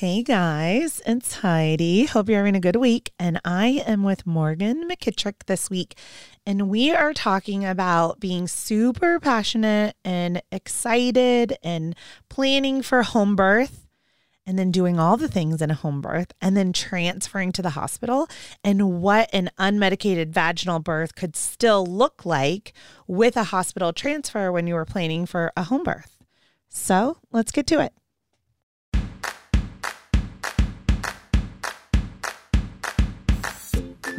Hey guys, it's Heidi. Hope you're having a good week. And I am with Morgan McKittrick this week. And we are talking about being super passionate and excited and planning for home birth and then doing all the things in a home birth and then transferring to the hospital and what an unmedicated vaginal birth could still look like with a hospital transfer when you were planning for a home birth. So let's get to it.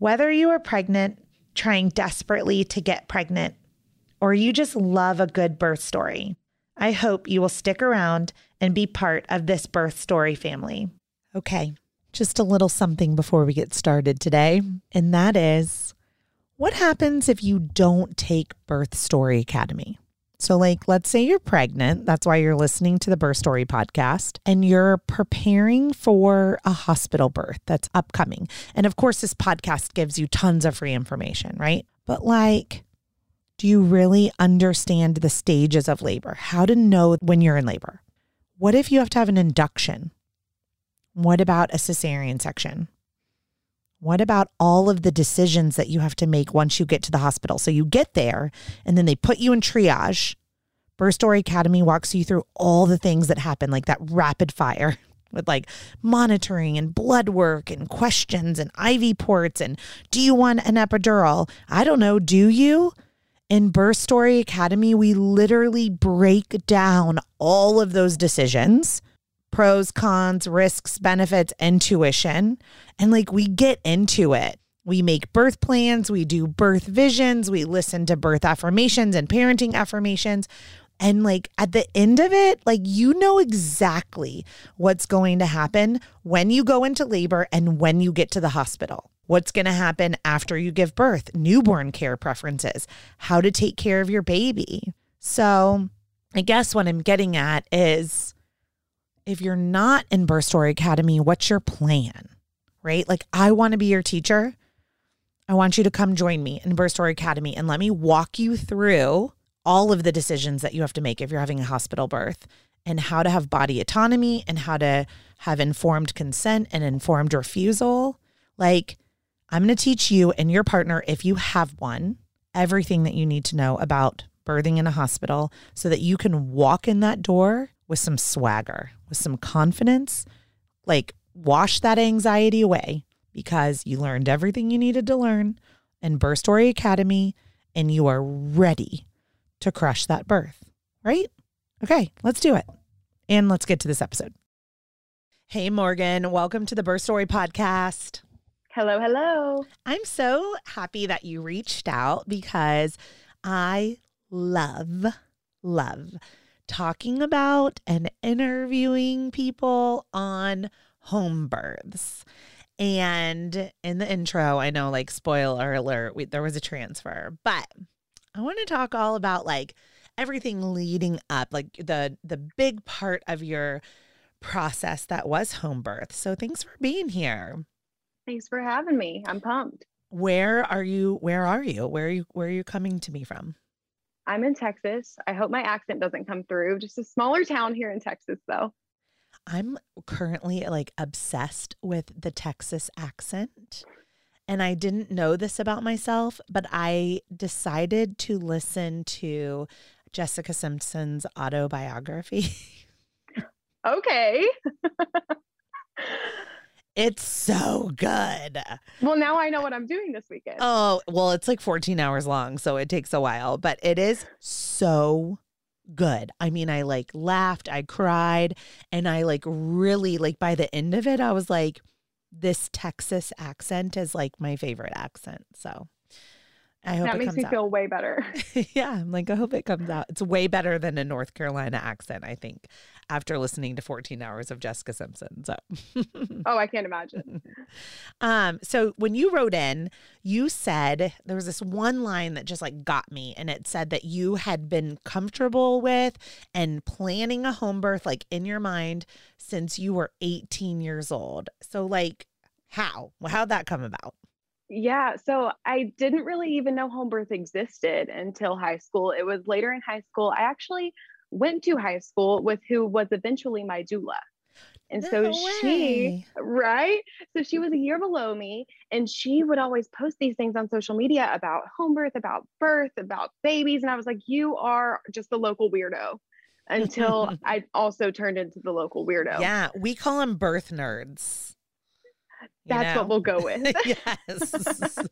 Whether you are pregnant, trying desperately to get pregnant, or you just love a good birth story, I hope you will stick around and be part of this birth story family. Okay, just a little something before we get started today, and that is what happens if you don't take Birth Story Academy? So, like, let's say you're pregnant. That's why you're listening to the Birth Story podcast and you're preparing for a hospital birth that's upcoming. And of course, this podcast gives you tons of free information, right? But, like, do you really understand the stages of labor? How to know when you're in labor? What if you have to have an induction? What about a cesarean section? What about all of the decisions that you have to make once you get to the hospital? So you get there and then they put you in triage. Birth Story Academy walks you through all the things that happen, like that rapid fire with like monitoring and blood work and questions and IV ports. And do you want an epidural? I don't know. Do you? In Birth Story Academy, we literally break down all of those decisions pros, cons, risks, benefits, intuition. And like we get into it. We make birth plans, we do birth visions, we listen to birth affirmations and parenting affirmations. And like at the end of it, like you know exactly what's going to happen when you go into labor and when you get to the hospital. What's going to happen after you give birth, newborn care preferences, how to take care of your baby. So, I guess what I'm getting at is if you're not in Birth Story Academy, what's your plan? Right? Like, I want to be your teacher. I want you to come join me in Birth Story Academy and let me walk you through all of the decisions that you have to make if you're having a hospital birth and how to have body autonomy and how to have informed consent and informed refusal. Like, I'm going to teach you and your partner, if you have one, everything that you need to know about birthing in a hospital so that you can walk in that door with some swagger, with some confidence, like wash that anxiety away because you learned everything you needed to learn in Birth Story Academy and you are ready to crush that birth, right? Okay, let's do it. And let's get to this episode. Hey, Morgan, welcome to the Birth Story Podcast. Hello, hello. I'm so happy that you reached out because I love, love talking about and interviewing people on home births. And in the intro, I know, like, spoiler alert, we, there was a transfer, but I want to talk all about like everything leading up, like the the big part of your process that was home birth. So thanks for being here. Thanks for having me. I'm pumped. Where are you? Where are you? Where are you? Where are you coming to me from? I'm in Texas. I hope my accent doesn't come through. Just a smaller town here in Texas, though. I'm currently like obsessed with the Texas accent. And I didn't know this about myself, but I decided to listen to Jessica Simpson's autobiography. okay. It's so good. Well, now I know what I'm doing this weekend. Oh, well, it's like 14 hours long, so it takes a while, but it is so good. I mean, I like laughed, I cried, and I like really like by the end of it, I was like, this Texas accent is like my favorite accent. So I hope that makes me out. feel way better. yeah, I'm like, I hope it comes out. It's way better than a North Carolina accent, I think, after listening to 14 hours of Jessica Simpson. So, oh, I can't imagine. um, so when you wrote in, you said there was this one line that just like got me, and it said that you had been comfortable with and planning a home birth like in your mind since you were 18 years old. So, like, how? Well, how'd that come about? Yeah, so I didn't really even know home birth existed until high school. It was later in high school. I actually went to high school with who was eventually my doula. And so No she, right? So she was a year below me, and she would always post these things on social media about home birth, about birth, about babies. And I was like, you are just the local weirdo until I also turned into the local weirdo. Yeah, we call them birth nerds. That's know? what we'll go with. yes.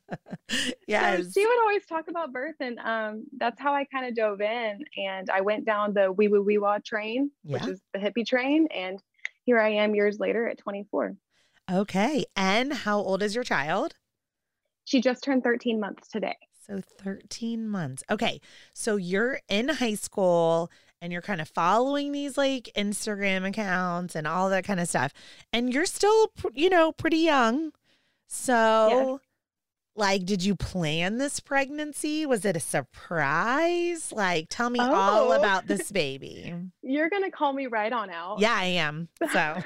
yes. So she would always talk about birth, and um, that's how I kind of dove in. And I went down the wee woo wee wah train, which is the hippie train. And here I am years later at 24. Okay. And how old is your child? She just turned 13 months today. So 13 months. Okay. So you're in high school and you're kind of following these like Instagram accounts and all that kind of stuff. And you're still, you know, pretty young. So, like, did you plan this pregnancy? Was it a surprise? Like, tell me all Oh. about this baby. You're gonna call me right on out. Yeah, I am. So,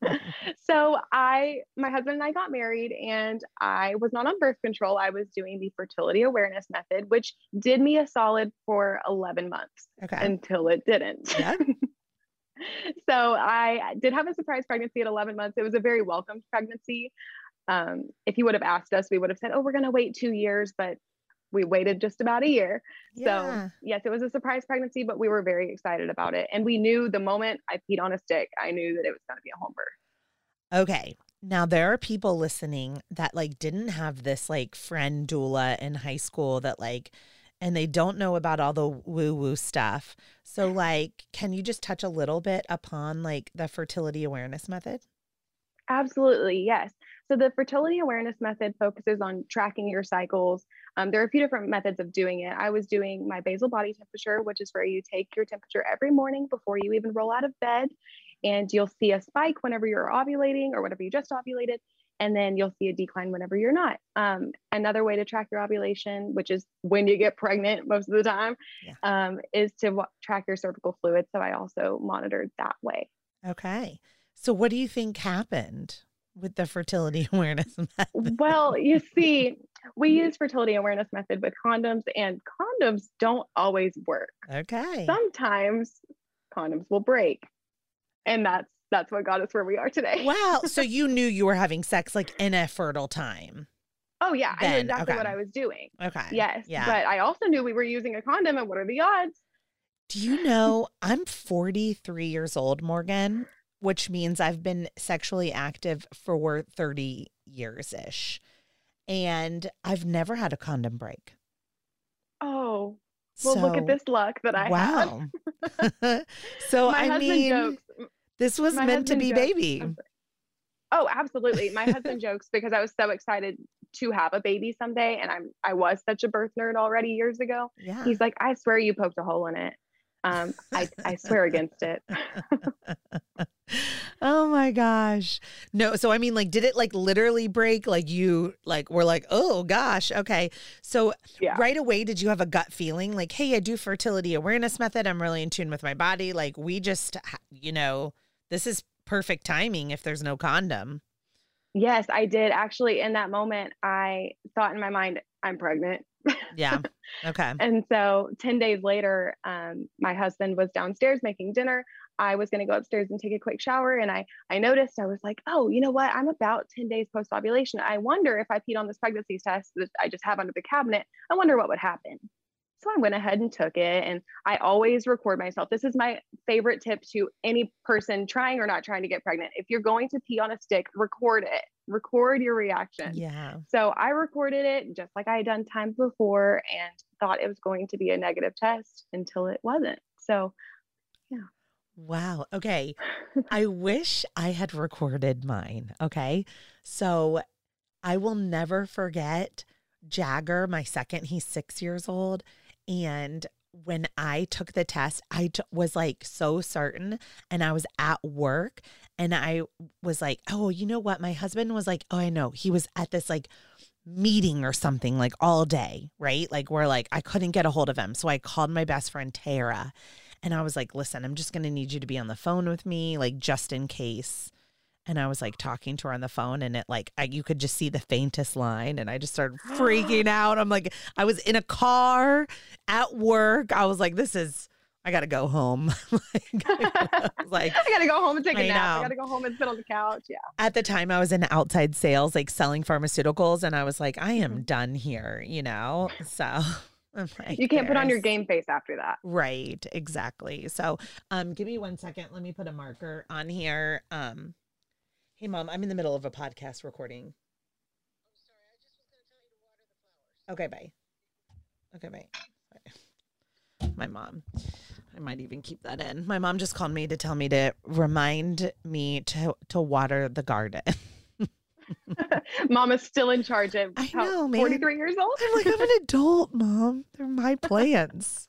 so I, my husband and I got married, and I was not on birth control. I was doing the fertility awareness method, which did me a solid for 11 months okay. until it didn't. Yeah. so I did have a surprise pregnancy at 11 months. It was a very welcomed pregnancy. Um, if you would have asked us, we would have said, "Oh, we're going to wait two years," but we waited just about a year. Yeah. So yes, it was a surprise pregnancy, but we were very excited about it, and we knew the moment I peed on a stick, I knew that it was going to be a home birth. Okay. Now there are people listening that like didn't have this like friend doula in high school that like and they don't know about all the woo woo stuff. So like can you just touch a little bit upon like the fertility awareness method? Absolutely, yes. So the fertility awareness method focuses on tracking your cycles. Um, there are a few different methods of doing it. I was doing my basal body temperature, which is where you take your temperature every morning before you even roll out of bed, and you'll see a spike whenever you're ovulating or whenever you just ovulated, and then you'll see a decline whenever you're not. Um, another way to track your ovulation, which is when you get pregnant most of the time, Yeah. um, is to wa- track your cervical fluid. So I also monitored that way. Okay. So what do you think happened with the fertility awareness method? Well, you see, we use fertility awareness method with condoms, and condoms don't always work. Okay. Sometimes condoms will break, and that's that's what got us where we are today. Wow. So you knew you were having sex like in a fertile time. Oh yeah, I knew Then, exactly what. I was doing. Okay. Yes, Yeah. but I also knew we were using a condom, and what are the odds? Do you know I'm 43 years old, Morgan, which means I've been sexually active for 30 years ish. And I've never had a condom break. Oh, well, look at this luck that I have. Wow. so My I husband mean, jokes. This was my meant to be jokes- baby. Oh, absolutely. My husband jokes because I was so excited to have a baby someday, and I'm I was such a birth nerd already years ago. Yeah. He's like, I swear you poked a hole in it. Um, I I swear against it. oh my gosh. No, so I mean like did it like literally break like you like were like, "Oh gosh, okay." So Yeah. right away did you have a gut feeling like, "Hey, I do fertility awareness method. I'm really in tune with my body. Like we just you know, this is perfect timing if there's no condom." Yes, I did actually. In that moment, I thought in my mind, I'm pregnant. Yeah. Okay. And so 10 days later, um, my husband was downstairs making dinner. I was going to go upstairs and take a quick shower. And I, I noticed, I was like, oh, you know what? I'm about 10 days post ovulation. I wonder if I peed on this pregnancy test that I just have under the cabinet, I wonder what would happen. So I went ahead and took it. And I always record myself. This is my favorite tip to any person trying or not trying to get pregnant. If you're going to pee on a stick, record it, record your reaction. Yeah. So I recorded it just like I had done times before and thought it was going to be a negative test until it wasn't. So, yeah. Wow. Okay. I wish I had recorded mine. Okay. So I will never forget Jagger, my second. He's six years old. And when I took the test, I t- was like so certain, and I was at work, and I was like, oh, you know what? My husband was like, oh, I know. He was at this like meeting or something like all day, right? Like, where like I couldn't get a hold of him. So I called my best friend, Tara, and I was like, listen, I'm just going to need you to be on the phone with me, like, just in case and I was like talking to her on the phone, and it like I, you could just see the faintest line, and I just started freaking out. I'm like, I was in a car at work. I was like, this is. I gotta go home. like, I gotta go home and take a I nap. know. I gotta go home and sit on the couch. Yeah. at the time, I was in outside sales, like selling pharmaceuticals, and I was like, I am Mhm. done here, you know. So You can't put on your game face after that. Right, exactly. So, um, give me one second. Let me put a marker on here. Um, hey, mom, I'm in the middle of a podcast recording. Okay, bye. Okay, bye. Bye. My mom. I might even keep that in. My mom just called me to tell me to remind me to to water the garden. mom is still in charge at I how, know, man. 43 years old. I'm like, I'm an adult, mom. They're my plans.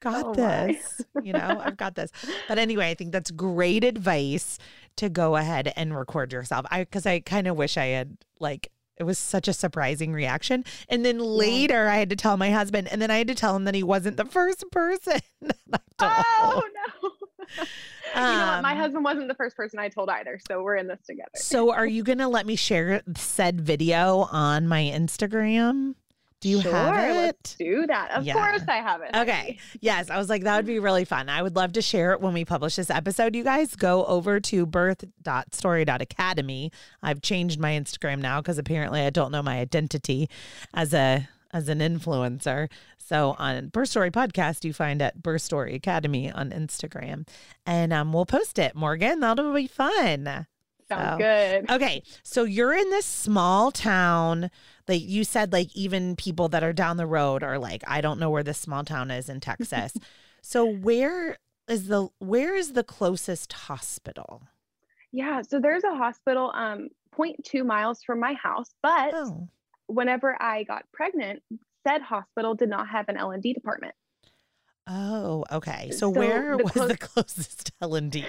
Got Oh, this. You know, I've got this. But anyway, I think that's great advice to go ahead and record yourself. I because I kind of wish I had like it was such a surprising reaction. And then later I had to tell my husband, and then I had to tell him that he wasn't the first person. that I Oh no. you know what? My Um, husband wasn't the first person I told either, so we're in this together. So are you gonna let me share said video on my Instagram? Do you sure, have Let's it? do that. Of Yeah. course, I have it. Okay. Yes. I was like, that would be really fun. I would love to share it when we publish this episode. You guys go over to birth.story.academy. I've changed my Instagram now because apparently I don't know my identity as a as an influencer. So on Birth Story Podcast, you find at Birth Story Academy on Instagram. And um, we'll post it. Morgan, that'll be fun. Sounds So- good. Okay, so you're in this small town. Like you said, like even people that are down the road are like, I don't know where this small town is in Texas. so where is the where is the closest hospital? Yeah. So there's a hospital um 0.2 miles from my house, but Oh, whenever I got pregnant, said hospital did not have an L and D department. oh, okay. So, So where the was close- the closest L and D?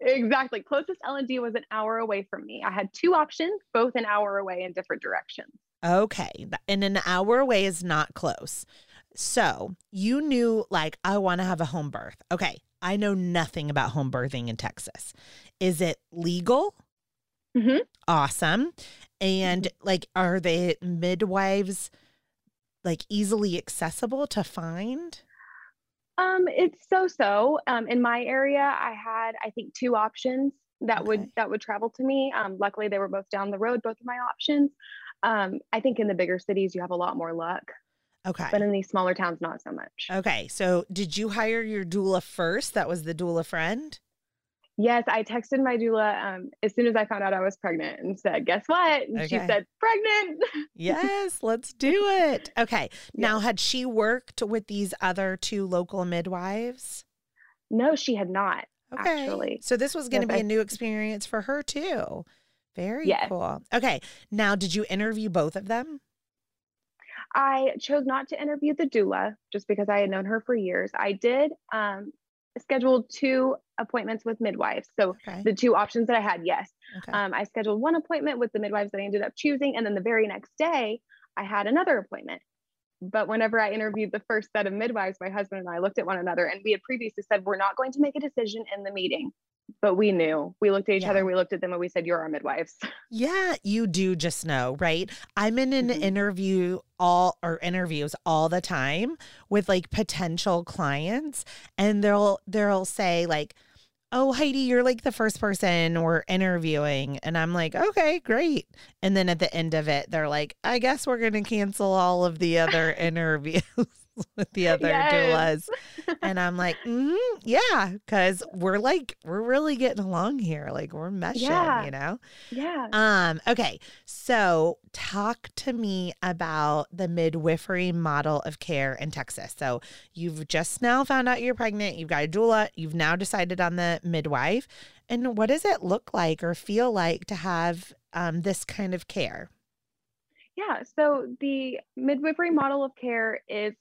Exactly. Closest L and D was an hour away from me. I had two options, both an hour away in different directions. Okay, and an hour away is not close. So you knew, like, I want to have a home birth. Okay, I know nothing about home birthing in Texas. Is it legal? Mm-hmm. Awesome. And like, are the midwives like easily accessible to find? Um, it's so so. Um, in my area, I had I think two options that would that would travel to me. Um, luckily they were both down the road, both of my options. Um, I think in the bigger cities you have a lot more luck, Okay. but in these smaller towns, not so much. Okay. So did you hire your doula first? That was the doula friend? Yes, I texted my doula um, as soon as I found out I was pregnant and said, "Guess what?" And she said, "Pregnant." Yes, let's do it. Okay. Now, had she worked with these other two local midwives? no, she had not. Okay. Actually. So this was going to Yes, be I- a new experience for her too. Very Yes. cool. Okay. Now, did you interview both of them? I chose not to interview the doula just because I had known her for years. I did um, schedule two appointments with midwives. So Okay. the two options that I had, yes. Okay. Um, I scheduled one appointment with the midwives that I ended up choosing, and then the very next day, I had another appointment. But whenever I interviewed the first set of midwives, my husband and I looked at one another, and we had previously said we're not going to make a decision in the meeting. But we knew. We looked at each Yeah. other, we looked at them, and we said, "You're our midwives." Yeah, you do just know, right? I'm in an Mhm. interview all or interviews all the time with like potential clients and they'll they'll say like, "Oh, Heidi, you're like the first person we're interviewing." And I'm like, "Okay, great." And then at the end of it, they're like, "I guess we're going to cancel all of the other interviews." with the other yes. doulas. And I'm like, mm, yeah, because we're like, we're really getting along here. Like we're meshing, yeah. you know? Yeah. Um, okay. So talk to me about the midwifery model of care in Texas. So you've just now found out you're pregnant, you've got a doula, you've now decided on the midwife. And what does it look like or feel like to have um, this kind of care? Yeah, so the midwifery model of care is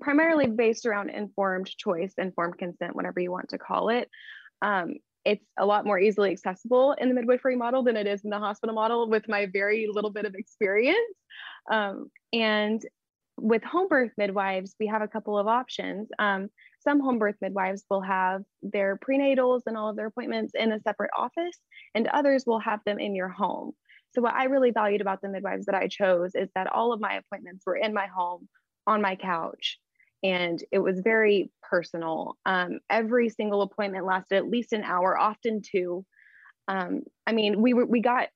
primarily based around informed choice, informed consent, whatever you want to call it. Um, it's a lot more easily accessible in the midwifery model than it is in the hospital model with my very little bit of experience. Um, and with home birth midwives, we have a couple of options. Um, some home birth midwives will have their prenatals and all of their appointments in a separate office, and others will have them in your home. So, what I really valued about the midwives that I chose is that all of my appointments were in my home on my couch and it was very personal. Um, every single appointment lasted at least an hour, often two. Um, I mean, we were we got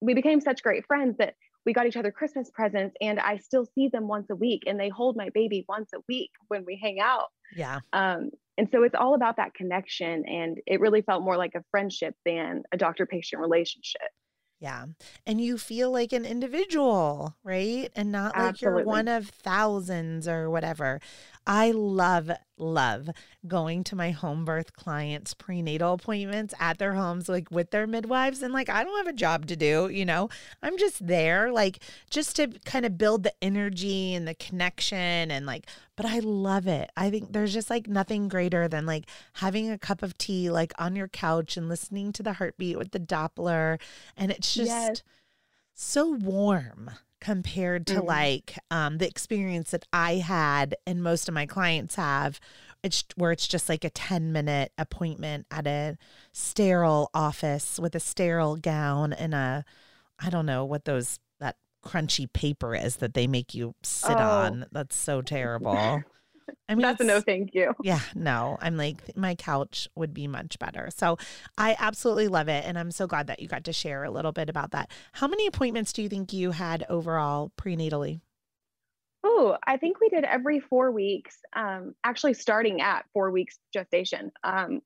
we became such great friends that we got each other Christmas presents, and I still see them once a week, and they hold my baby once a week when we hang out. Yeah. Um, and so it's all about that connection, and it really felt more like a friendship than a doctor-patient relationship. Yeah. And you feel like an individual, right? And not like Absolutely. you're one of thousands or whatever. I love, love going to my home birth clients' prenatal appointments at their homes, like with their midwives. And like, I don't have a job to do, you know, I'm just there, like, just to kind of build the energy and the connection. And like, but I love it. I think there's just like nothing greater than like having a cup of tea, like on your couch and listening to the heartbeat with the Doppler. And it's just yes. so warm compared to mm-hmm. like um, the experience that I had and most of my clients have. It's where it's just like a 10 minute appointment at a sterile office with a sterile gown and a, I don't know what those, that crunchy paper is that they make you sit oh. on. That's so terrible. I mean, that's a no thank you. Yeah, no. I'm like, my couch would be much better. So I absolutely love it. And I'm so glad that you got to share a little bit about that. How many appointments do you think you had overall prenatally? Oh, I think we did every four weeks, um, actually starting at four weeks gestation. Um,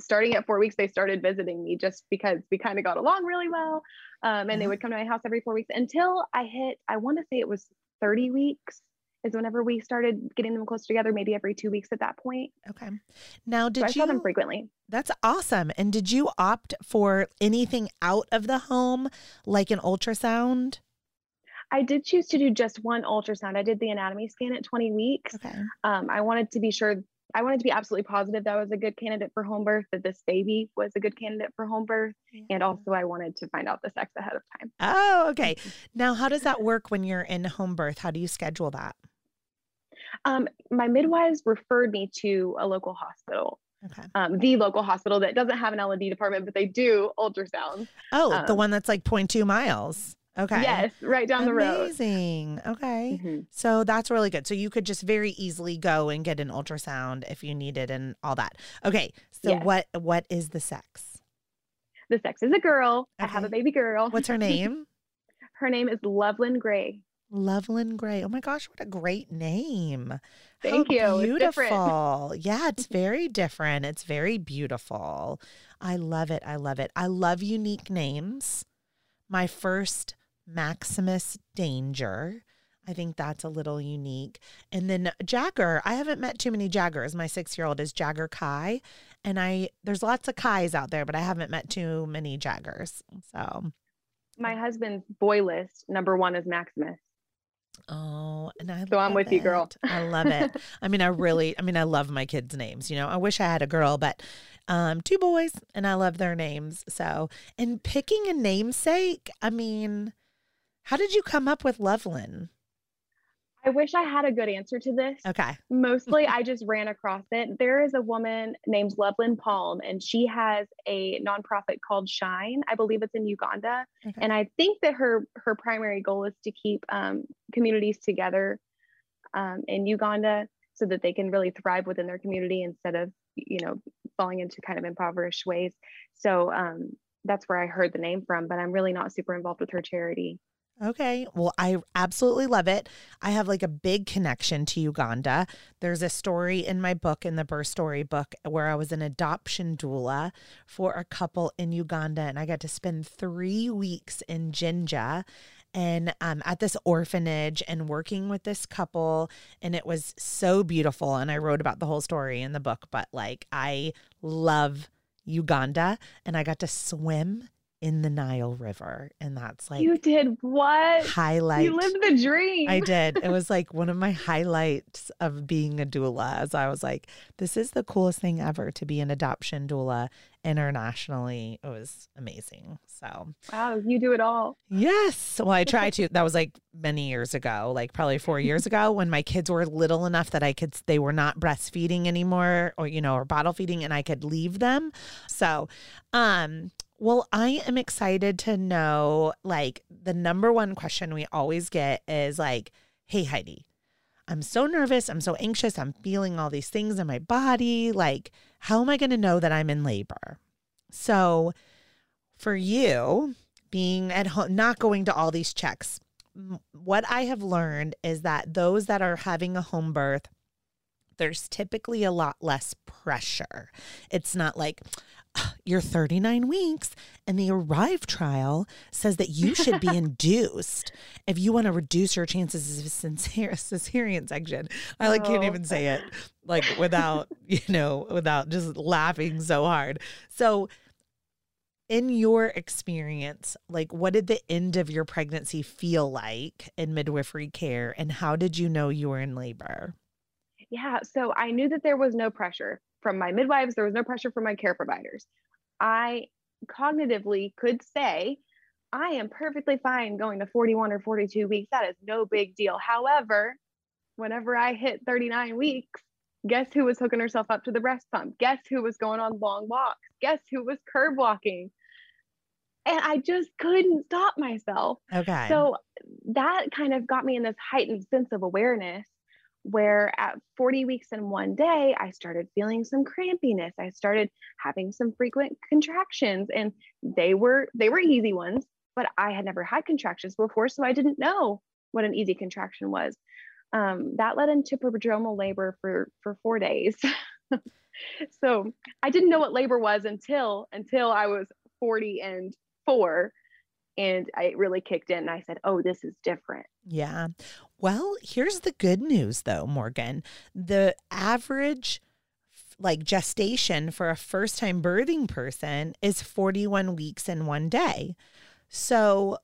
starting at four weeks, they started visiting me just because we kind of got along really well. Um, and they mm-hmm. would come to my house every four weeks until I hit, I want to say it was 30 weeks is whenever we started getting them close together, maybe every two weeks at that point. Okay. Now, did so you? saw them frequently. That's awesome. And did you opt for anything out of the home, like an ultrasound? I did choose to do just one ultrasound. I did the anatomy scan at 20 weeks. Okay. Um, I wanted to be sure, I wanted to be absolutely positive that I was a good candidate for home birth, that this baby was a good candidate for home birth. Yeah. And also, I wanted to find out the sex ahead of time. Oh, okay. now, how does that work when you're in home birth? How do you schedule that? Um, my midwives referred me to a local hospital. Okay. Um, the local hospital that doesn't have an L&D department, but they do ultrasound. Oh, um, the one that's like 0.2 miles. Okay. Yes, right down the road. Amazing. Okay. Mm-hmm. So that's really good. So you could just very easily go and get an ultrasound if you needed and all that. Okay. So yes. what what is the sex? The sex is a girl. Okay. I have a baby girl. What's her name? her name is Loveland Gray. Loveland Gray. Oh my gosh, what a great name. Thank How you. Beautiful. It's yeah, it's very different. It's very beautiful. I love it. I love it. I love unique names. My first Maximus Danger. I think that's a little unique. And then Jagger, I haven't met too many Jaggers. My six year old is Jagger Kai. And I there's lots of Kais out there, but I haven't met too many Jaggers. So my husband's boy list number one is Maximus. Oh, and I so I'm with it. you, girl. I love it. I mean, I really, I mean, I love my kids' names. You know, I wish I had a girl, but um, two boys, and I love their names. So, and picking a namesake, I mean, how did you come up with Loveland? I wish I had a good answer to this. Okay. Mostly I just ran across it. There is a woman named Loveland Palm, and she has a nonprofit called Shine. I believe it's in Uganda. Okay. And I think that her her primary goal is to keep um, communities together um, in Uganda so that they can really thrive within their community instead of, you know, falling into kind of impoverished ways. So um, that's where I heard the name from, but I'm really not super involved with her charity. Okay. Well, I absolutely love it. I have like a big connection to Uganda. There's a story in my book, in the birth story book, where I was an adoption doula for a couple in Uganda, and I got to spend three weeks in Jinja and um, at this orphanage and working with this couple. And it was so beautiful. And I wrote about the whole story in the book, but like I love Uganda and I got to swim in the Nile River. And that's like You did what? highlight. You lived the dream. I did. It was like one of my highlights of being a doula as I was like, this is the coolest thing ever to be an adoption doula internationally. It was amazing. So Wow, you do it all. Yes. Well, I tried to. That was like many years ago, like probably four years ago when my kids were little enough that I could, they were not breastfeeding anymore or, you know, or bottle feeding and I could leave them. So, um, well, I am excited to know like the number one question we always get is like, hey, Heidi, I'm so nervous. I'm so anxious. I'm feeling all these things in my body. Like, how am I going to know that I'm in labor? So, for you, being at home, not going to all these checks, what I have learned is that those that are having a home birth, there's typically a lot less pressure. It's not like, you're 39 weeks and the arrive trial says that you should be induced. If you want to reduce your chances of a cesarean section i like can't oh. even say it like without you know without just laughing so hard. So in your experience like what did the end of your pregnancy feel like in midwifery care and how did you know you were in labor? Yeah so i knew that there was no pressure from my midwives, there was no pressure from my care providers. I cognitively could say, I am perfectly fine going to 41 or 42 weeks. That is no big deal. However, whenever I hit 39 weeks, guess who was hooking herself up to the breast pump? Guess who was going on long walks? Guess who was curb walking? And I just couldn't stop myself. Okay. So that kind of got me in this heightened sense of awareness where at 40 weeks and one day, I started feeling some crampiness. I started having some frequent contractions and they were they were easy ones, but I had never had contractions before, so I didn't know what an easy contraction was. Um, that led into prodromal labor for for four days. so I didn't know what labor was until until I was 40 and four and I really kicked in and I said, "Oh, this is different." Yeah. Well, here's the good news though, Morgan. The average like gestation for a first time birthing person is 41 weeks in one day. So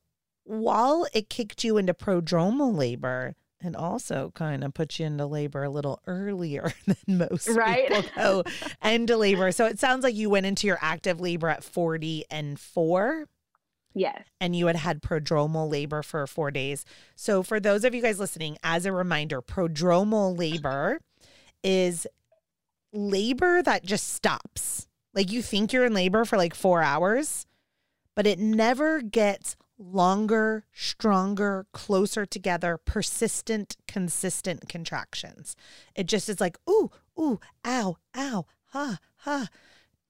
while it kicked you into prodromal labor, and also kind of put you into labor a little earlier than most right? people go into labor. So it sounds like you went into your active labor at 40 and four. Yes. And you had had prodromal labor for four days. So, for those of you guys listening, as a reminder, prodromal labor is labor that just stops. Like you think you're in labor for like four hours, but it never gets longer, stronger, closer together, persistent, consistent contractions. It just is like, ooh, ooh, ow, ow, ha, ha,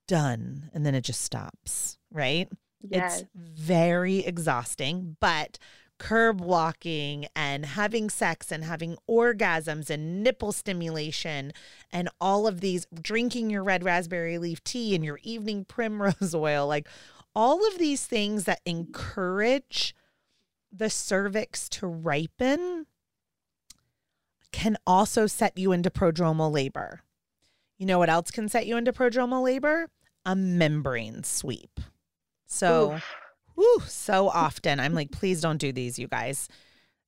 done. And then it just stops, right? Yes. It's very exhausting, but curb walking and having sex and having orgasms and nipple stimulation and all of these drinking your red raspberry leaf tea and your evening primrose oil like all of these things that encourage the cervix to ripen can also set you into prodromal labor. You know what else can set you into prodromal labor? A membrane sweep. So, whew, so often I'm like, please don't do these, you guys.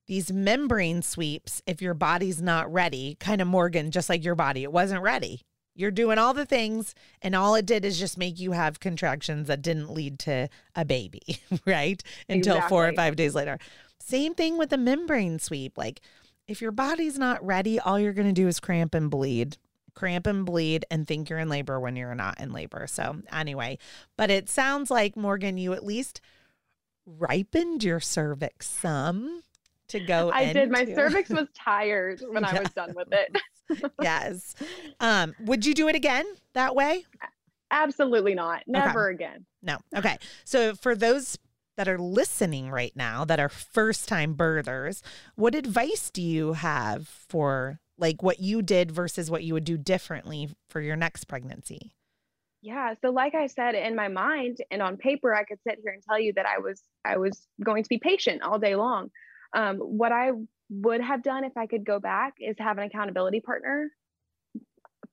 These membrane sweeps, if your body's not ready, kind of Morgan, just like your body, it wasn't ready. You're doing all the things, and all it did is just make you have contractions that didn't lead to a baby, right? Until exactly. four or five days later. Same thing with the membrane sweep. Like, if your body's not ready, all you're going to do is cramp and bleed cramp and bleed and think you're in labor when you're not in labor. So, anyway, but it sounds like Morgan, you at least ripened your cervix some to go. I into. did. My cervix was tired when I was done with it. yes. Um, would you do it again that way? Absolutely not. Never okay. again. No. Okay. So for those that are listening right now that are first time birthers, what advice do you have for like what you did versus what you would do differently for your next pregnancy? Yeah, so like I said in my mind and on paper I could sit here and tell you that I was I was going to be patient all day long. Um, what I would have done if I could go back is have an accountability partner.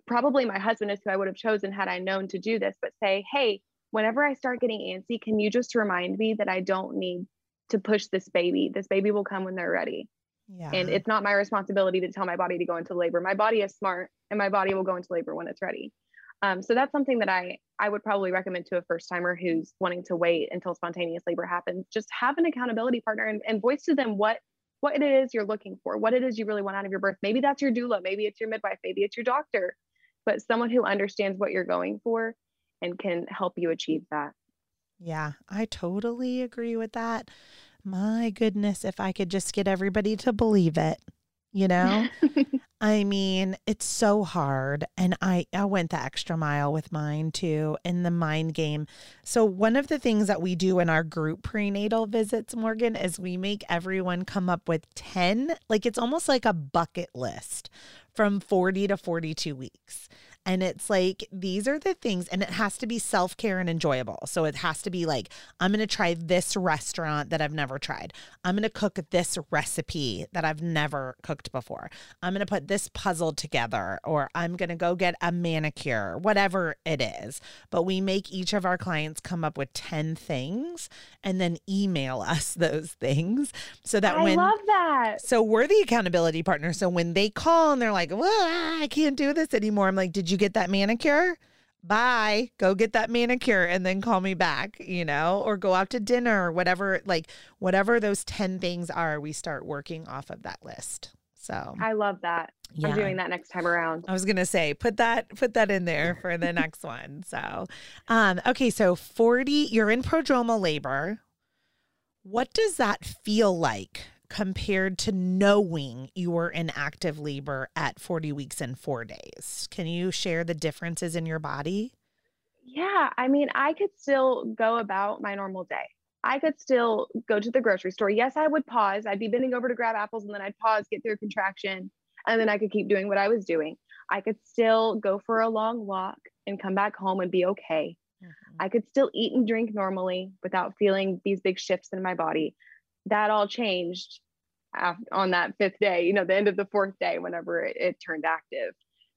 Probably my husband is who I would have chosen had I known to do this, but say, hey, whenever I start getting antsy, can you just remind me that I don't need to push this baby? This baby will come when they're ready. Yeah. And it's not my responsibility to tell my body to go into labor. My body is smart and my body will go into labor when it's ready. Um, so that's something that I I would probably recommend to a first timer who's wanting to wait until spontaneous labor happens. Just have an accountability partner and, and voice to them what what it is you're looking for, what it is you really want out of your birth. Maybe that's your doula, maybe it's your midwife, maybe it's your doctor, but someone who understands what you're going for and can help you achieve that. Yeah, I totally agree with that. My goodness, if I could just get everybody to believe it, you know? I mean, it's so hard. And I, I went the extra mile with mine too in the mind game. So, one of the things that we do in our group prenatal visits, Morgan, is we make everyone come up with 10, like it's almost like a bucket list from 40 to 42 weeks. And it's like, these are the things, and it has to be self care and enjoyable. So it has to be like, I'm going to try this restaurant that I've never tried. I'm going to cook this recipe that I've never cooked before. I'm going to put this puzzle together, or I'm going to go get a manicure, whatever it is. But we make each of our clients come up with 10 things and then email us those things so that I when. I love that. So we're the accountability partner. So when they call and they're like, well, I can't do this anymore, I'm like, did you? You get that manicure? Bye. Go get that manicure and then call me back, you know, or go out to dinner or whatever, like whatever those 10 things are, we start working off of that list. So I love that. Yeah. I'm doing that next time around. I was gonna say put that put that in there for the next one. So um okay, so 40 you're in prodromal labor. What does that feel like compared to knowing you were in active labor at 40 weeks and four days? Can you share the differences in your body? Yeah, I mean, I could still go about my normal day. I could still go to the grocery store. Yes, I would pause. I'd be bending over to grab apples and then I'd pause, get through a contraction, and then I could keep doing what I was doing. I could still go for a long walk and come back home and be okay. Mm-hmm. I could still eat and drink normally without feeling these big shifts in my body that all changed on that fifth day, you know, the end of the fourth day, whenever it, it turned active.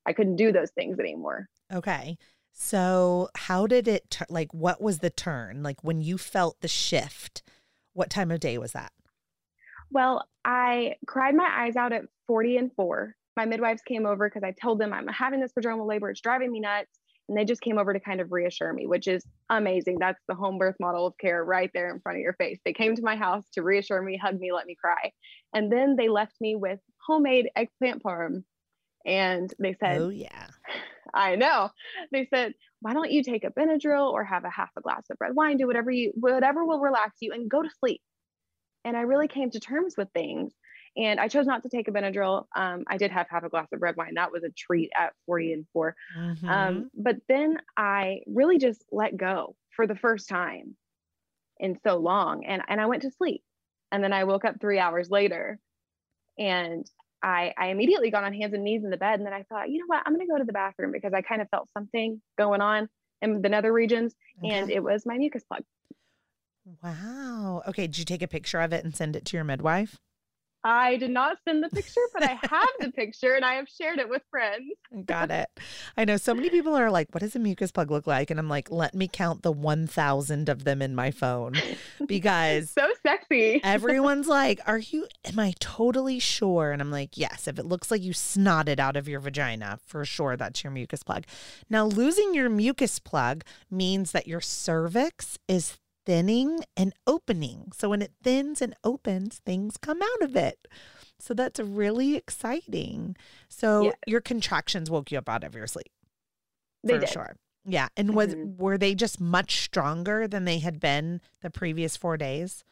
I couldn't do those things anymore. Okay. So, how did it, t- like, what was the turn? Like, when you felt the shift, what time of day was that? Well, I cried my eyes out at 40 and four. My midwives came over because I told them I'm having this prodromal labor. It's driving me nuts. And they just came over to kind of reassure me, which is amazing. That's the home birth model of care right there in front of your face. They came to my house to reassure me, hug me, let me cry. And then they left me with homemade eggplant parm. And they said, Oh, yeah. I know. They said, why don't you take a Benadryl or have a half a glass of red wine, do whatever you, whatever will relax you and go to sleep. And I really came to terms with things. And I chose not to take a Benadryl. Um, I did have half a glass of red wine. That was a treat at 40 and 4. Mm-hmm. Um, but then I really just let go for the first time in so long. And, and I went to sleep. And then I woke up three hours later and I, I immediately got on hands and knees in the bed. And then I thought, you know what? I'm going to go to the bathroom because I kind of felt something going on in the nether regions. Okay. And it was my mucus plug. Wow. Okay. Did you take a picture of it and send it to your midwife? I did not send the picture, but I have the picture and I have shared it with friends. Got it. I know so many people are like, what does a mucus plug look like? And I'm like, let me count the 1,000 of them in my phone because so sexy. everyone's like, are you, am I totally sure? And I'm like, yes, if it looks like you snotted out of your vagina, for sure that's your mucus plug. Now, losing your mucus plug means that your cervix is thinning and opening. So when it thins and opens, things come out of it. So that's really exciting. So yeah. your contractions woke you up out of your sleep. They for did. sure. Yeah. And was mm-hmm. were they just much stronger than they had been the previous four days?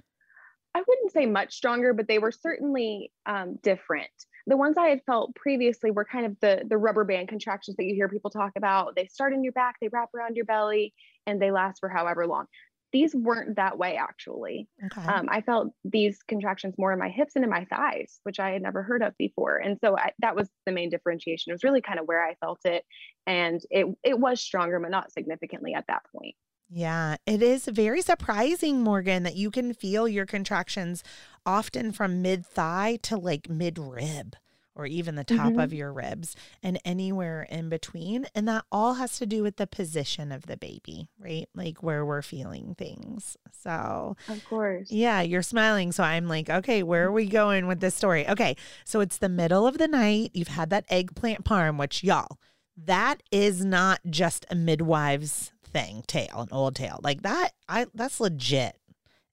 I wouldn't say much stronger, but they were certainly um, different. The ones I had felt previously were kind of the the rubber band contractions that you hear people talk about. They start in your back, they wrap around your belly, and they last for however long these weren't that way actually. Okay. Um, I felt these contractions more in my hips and in my thighs, which I had never heard of before. And so I, that was the main differentiation. It was really kind of where I felt it. And it, it was stronger, but not significantly at that point. Yeah, it is very surprising, Morgan, that you can feel your contractions often from mid thigh to like mid rib or even the top mm-hmm. of your ribs and anywhere in between. And that all has to do with the position of the baby, right? Like where we're feeling things. So, of course. Yeah, you're smiling. So I'm like, okay, where are we going with this story? Okay, so it's the middle of the night. You've had that eggplant parm, which y'all, that is not just a midwife's thing, tale, an old tale. Like that, I that's legit.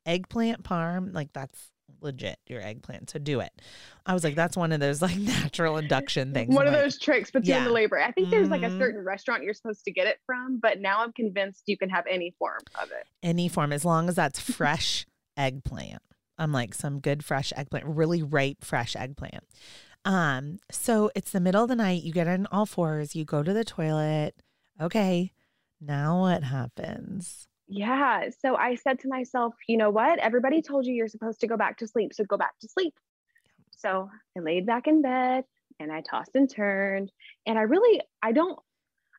Eggplant parm, like that's legit your eggplant. So do it. I was like, that's one of those like natural induction things. One I'm of like, those tricks puts yeah. the labor. I think there's like a mm-hmm. certain restaurant you're supposed to get it from, but now I'm convinced you can have any form of it. Any form, as long as that's fresh eggplant. I'm like some good fresh eggplant, really ripe fresh eggplant. Um, so it's the middle of the night, you get on all fours, you go to the toilet. Okay, now what happens? Yeah. So I said to myself, you know what? Everybody told you you're supposed to go back to sleep. So go back to sleep. So I laid back in bed and I tossed and turned. And I really, I don't,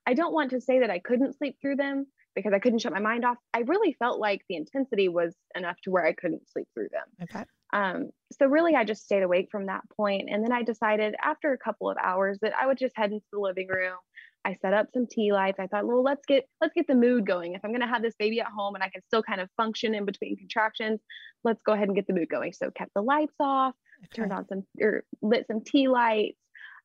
I don't want to say that I couldn't sleep through them because I couldn't shut my mind off. I really felt like the intensity was enough to where I couldn't sleep through them. Okay. Um, so really I just stayed awake from that point. And then I decided after a couple of hours that I would just head into the living room. I set up some tea lights. I thought, well, let's get let's get the mood going. If I'm gonna have this baby at home and I can still kind of function in between contractions, let's go ahead and get the mood going. So kept the lights off, okay. turned on some or lit some tea lights,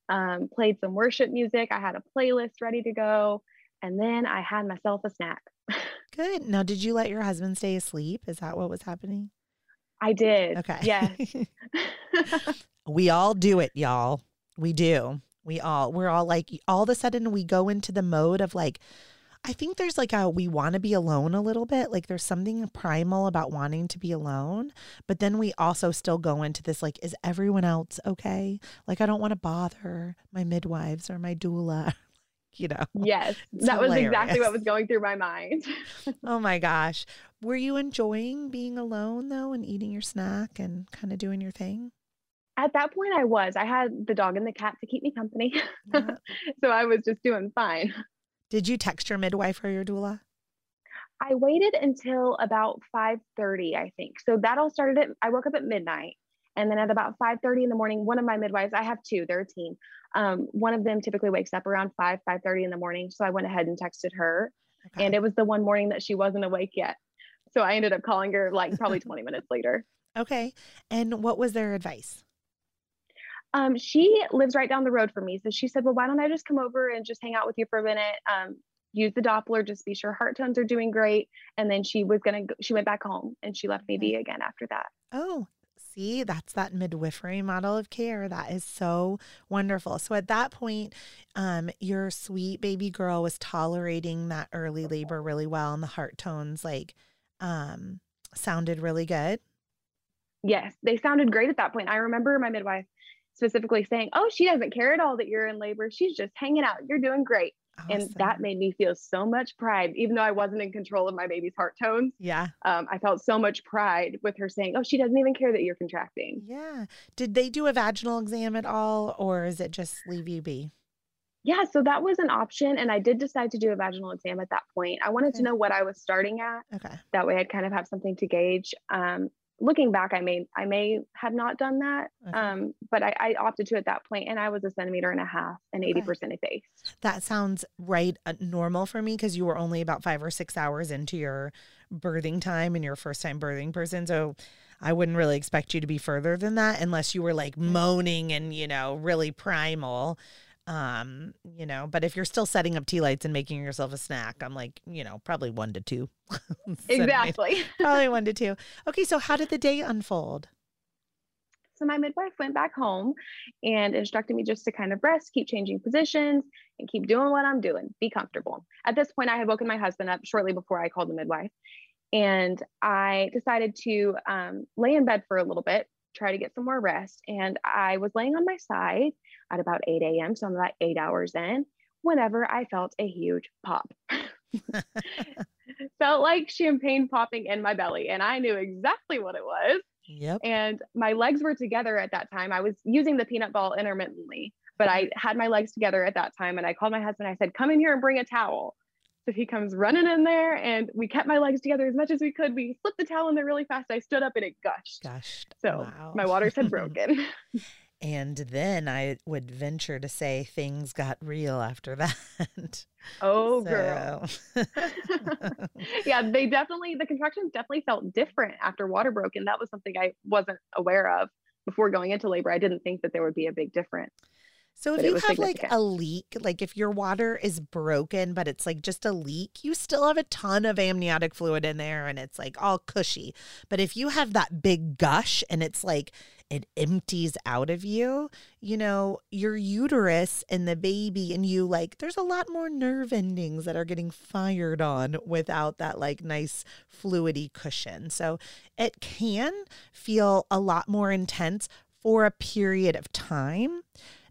um, played some worship music. I had a playlist ready to go, and then I had myself a snack. Good. Now, did you let your husband stay asleep? Is that what was happening? I did. Okay. Yeah. we all do it, y'all. We do. We all, we're all like, all of a sudden we go into the mode of like, I think there's like a, we want to be alone a little bit. Like there's something primal about wanting to be alone. But then we also still go into this like, is everyone else okay? Like, I don't want to bother my midwives or my doula. you know. Yes, that hilarious. was exactly what was going through my mind. oh my gosh. Were you enjoying being alone though and eating your snack and kind of doing your thing? At that point I was. I had the dog and the cat to keep me company. Yeah. so I was just doing fine. Did you text your midwife or your doula? I waited until about 5:30, I think. So that all started at I woke up at midnight. And then at about 5:30 in the morning, one of my midwives, I have two, they're a team. Um, one of them typically wakes up around 5, 5:30 in the morning. So I went ahead and texted her. Okay. And it was the one morning that she wasn't awake yet. So I ended up calling her like probably 20 minutes later. Okay. And what was their advice? Um, she lives right down the road from me. So she said, Well, why don't I just come over and just hang out with you for a minute? Um, use the Doppler, just be sure heart tones are doing great. And then she was going to, she went back home and she left me be again after that. Oh, see, that's that midwifery model of care. That is so wonderful. So at that point, um, your sweet baby girl was tolerating that early labor really well, and the heart tones like um, sounded really good. Yes, they sounded great at that point. I remember my midwife specifically saying, Oh, she doesn't care at all that you're in labor. She's just hanging out. You're doing great. Awesome. And that made me feel so much pride, even though I wasn't in control of my baby's heart tones. Yeah. Um, I felt so much pride with her saying, Oh, she doesn't even care that you're contracting. Yeah. Did they do a vaginal exam at all, or is it just leave you be? Yeah, so that was an option. And I did decide to do a vaginal exam at that point. I wanted okay. to know what I was starting at. Okay. That way I'd kind of have something to gauge. Um, looking back, I may I may have not done that, okay. um, but I, I, opted to at that point, and I was a centimeter and a half and eighty percent effaced. That sounds right uh, normal for me because you were only about five or six hours into your birthing time and your first time birthing person, so. I wouldn't really expect you to be further than that unless you were like moaning and, you know, really primal um you know but if you're still setting up tea lights and making yourself a snack i'm like you know probably one to two. Exactly. probably one to two. Okay so how did the day unfold? So my midwife went back home and instructed me just to kind of rest keep changing positions and keep doing what i'm doing. Be comfortable. At this point i had woken my husband up shortly before i called the midwife and i decided to um, lay in bed for a little bit try to get some more rest and i was laying on my side at about 8 a.m. So I'm about eight hours in whenever I felt a huge pop. Felt like champagne popping in my belly, and I knew exactly what it was. Yep. And my legs were together at that time. I was using the peanut ball intermittently, but I had my legs together at that time. And I called my husband. I said, Come in here and bring a towel. So he comes running in there and we kept my legs together as much as we could. We slipped the towel in there really fast. I stood up and it gushed. Gushed. So Wow. my waters had broken. And then I would venture to say things got real after that. oh, girl. Yeah, they definitely, the contractions definitely felt different after water broke. And that was something I wasn't aware of before going into labor. I didn't think that there would be a big difference. So if you have like a leak, like if your water is broken, but it's like just a leak, you still have a ton of amniotic fluid in there and it's like all cushy. But if you have that big gush and it's like it empties out of you, you know, your uterus and the baby and you like there's a lot more nerve endings that are getting fired on without that like nice fluidy cushion. So it can feel a lot more intense for a period of time.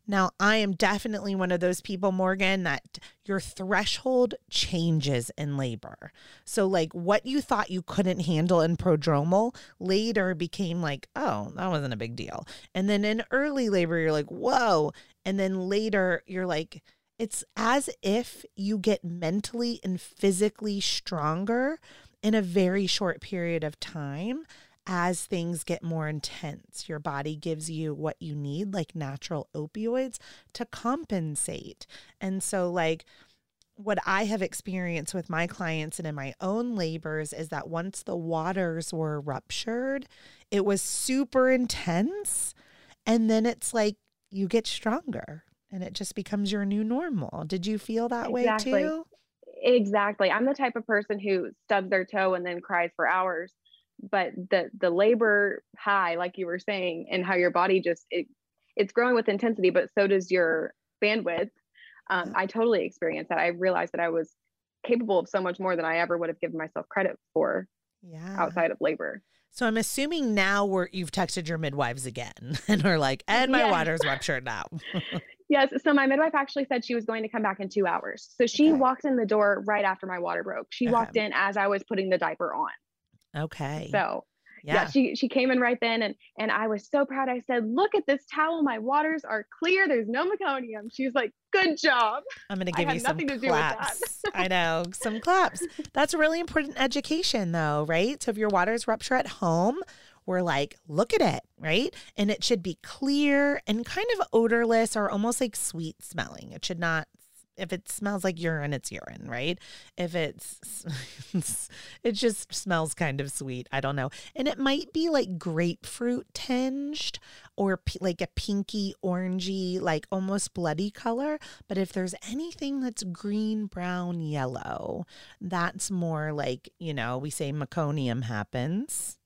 Now, I am definitely one of those people, Morgan, that your threshold changes in labor. So, like what you thought you couldn't handle in prodromal later became like, oh, that wasn't a big deal. And then in early labor, you're like, whoa. And then later, you're like, it's as if you get mentally and physically stronger in a very short period of time as things get more intense. Your body gives you what you need, like natural opioids, to compensate. And so, like, what I have experienced with my clients and in my own labors is that once the waters were ruptured, it was super intense. And then it's like you get stronger and it just becomes your new normal. Did you feel that Exactly. way too? Exactly. I'm the type of person who stubs their toe and then cries for hours. But the the labor high, like you were saying, and how your body just it, it's growing with intensity, but so does your bandwidth. Um, I totally experienced that. I realized that I was capable of so much more than I ever would have given myself credit for Yeah. outside of labor. So I'm assuming now we're you've texted your midwives again and are like, and my Yeah. water's ruptured now. Yes. So my midwife actually said she was going to come back in two hours. So she Okay. walked in the door right after my water broke. She walked in as I was putting the diaper on. Okay. So yeah. yeah. she she came in right then and and I was so proud. I said, "Look at this towel. My waters are clear. There's no meconium." She was like, "Good job." I'm going to give you some nothing to do with that. claps. I know, some claps. That's a really important education, though, right? So if your water's rupture at home, we're like, look at it, right? And it should be clear and kind of odorless or almost like sweet smelling. It should not. If it smells like urine, it's urine, right? If it's, it just smells kind of sweet. I don't know. And it might be like grapefruit tinged or p- like a pinky, orangey, like almost bloody color. But if there's anything that's green, brown, yellow, that's more like, you know, we say meconium happens,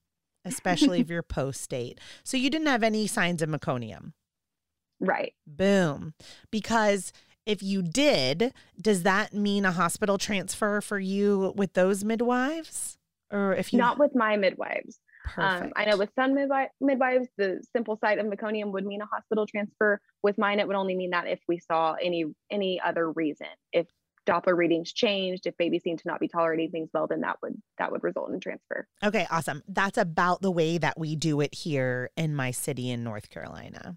especially if you're post state. So you didn't have any signs of meconium. Right. Boom. Because if you did, does that mean a hospital transfer for you with those midwives? Or if you Not with my midwives. Um, I know with some midwi- midwives, the simple sight of meconium would mean a hospital transfer. With mine, it would only mean that if we saw any any other reason, if Doppler readings changed, if baby seemed to not be tolerating things well, then that would that would result in transfer. Okay, awesome. That's about the way that we do it here in my city in North Carolina,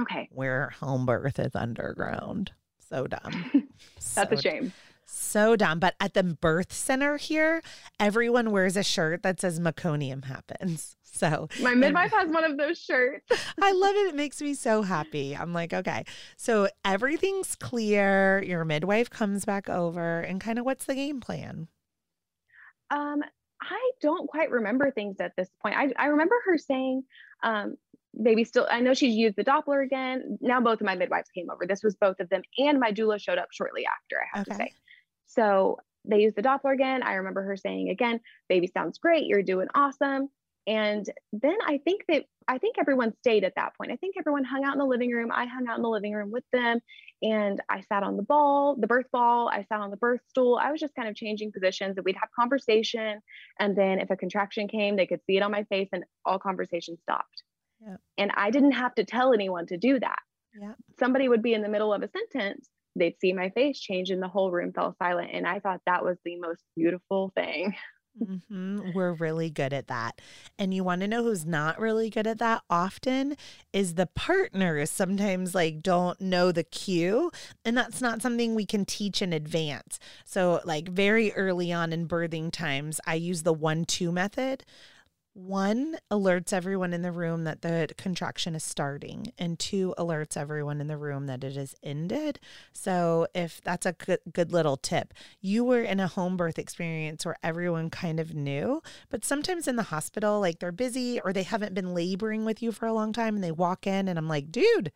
Okay, where home birth is underground. So dumb. that's so, a shame. So dumb. But at the birth center here, everyone wears a shirt that says meconium happens. So My and midwife has one of those shirts. I love it. It makes me so happy. I'm like, okay. So everything's clear. Your midwife comes back over and kind of what's the game plan? Um, I don't quite remember things at this point. I, I remember her saying, um, maybe still, I know she's used the Doppler again. Now both of my midwives came over. This was both of them, and my doula showed up shortly after, I have to say. So they used the Doppler again. I remember her saying again, baby sounds great. You're doing awesome. And then I think that I think everyone stayed at that point. I think everyone hung out in the living room. I hung out in the living room with them and I sat on the ball, the birth ball. I sat on the birth stool. I was just kind of changing positions and we'd have conversation. And then if a contraction came, they could see it on my face and all conversation stopped. Yeah. And I didn't have to tell anyone to do that. Yeah. Somebody would be in the middle of a sentence they'd see my face change and the whole room fell silent. And I thought that was the most beautiful thing. Mm-hmm. We're really good at that. And you want to know who's not really good at that often is the partners sometimes like don't know the cue. And that's not something we can teach in advance. So, like very early on in birthing times, I use the one two method one alerts everyone in the room that the contraction is starting and two alerts everyone in the room that it is ended. So if that's a good, good little tip. You were in a home birth experience where everyone kind of knew but sometimes in the hospital like they're busy or they haven't been laboring with you for a long time and they walk in and i'm like dude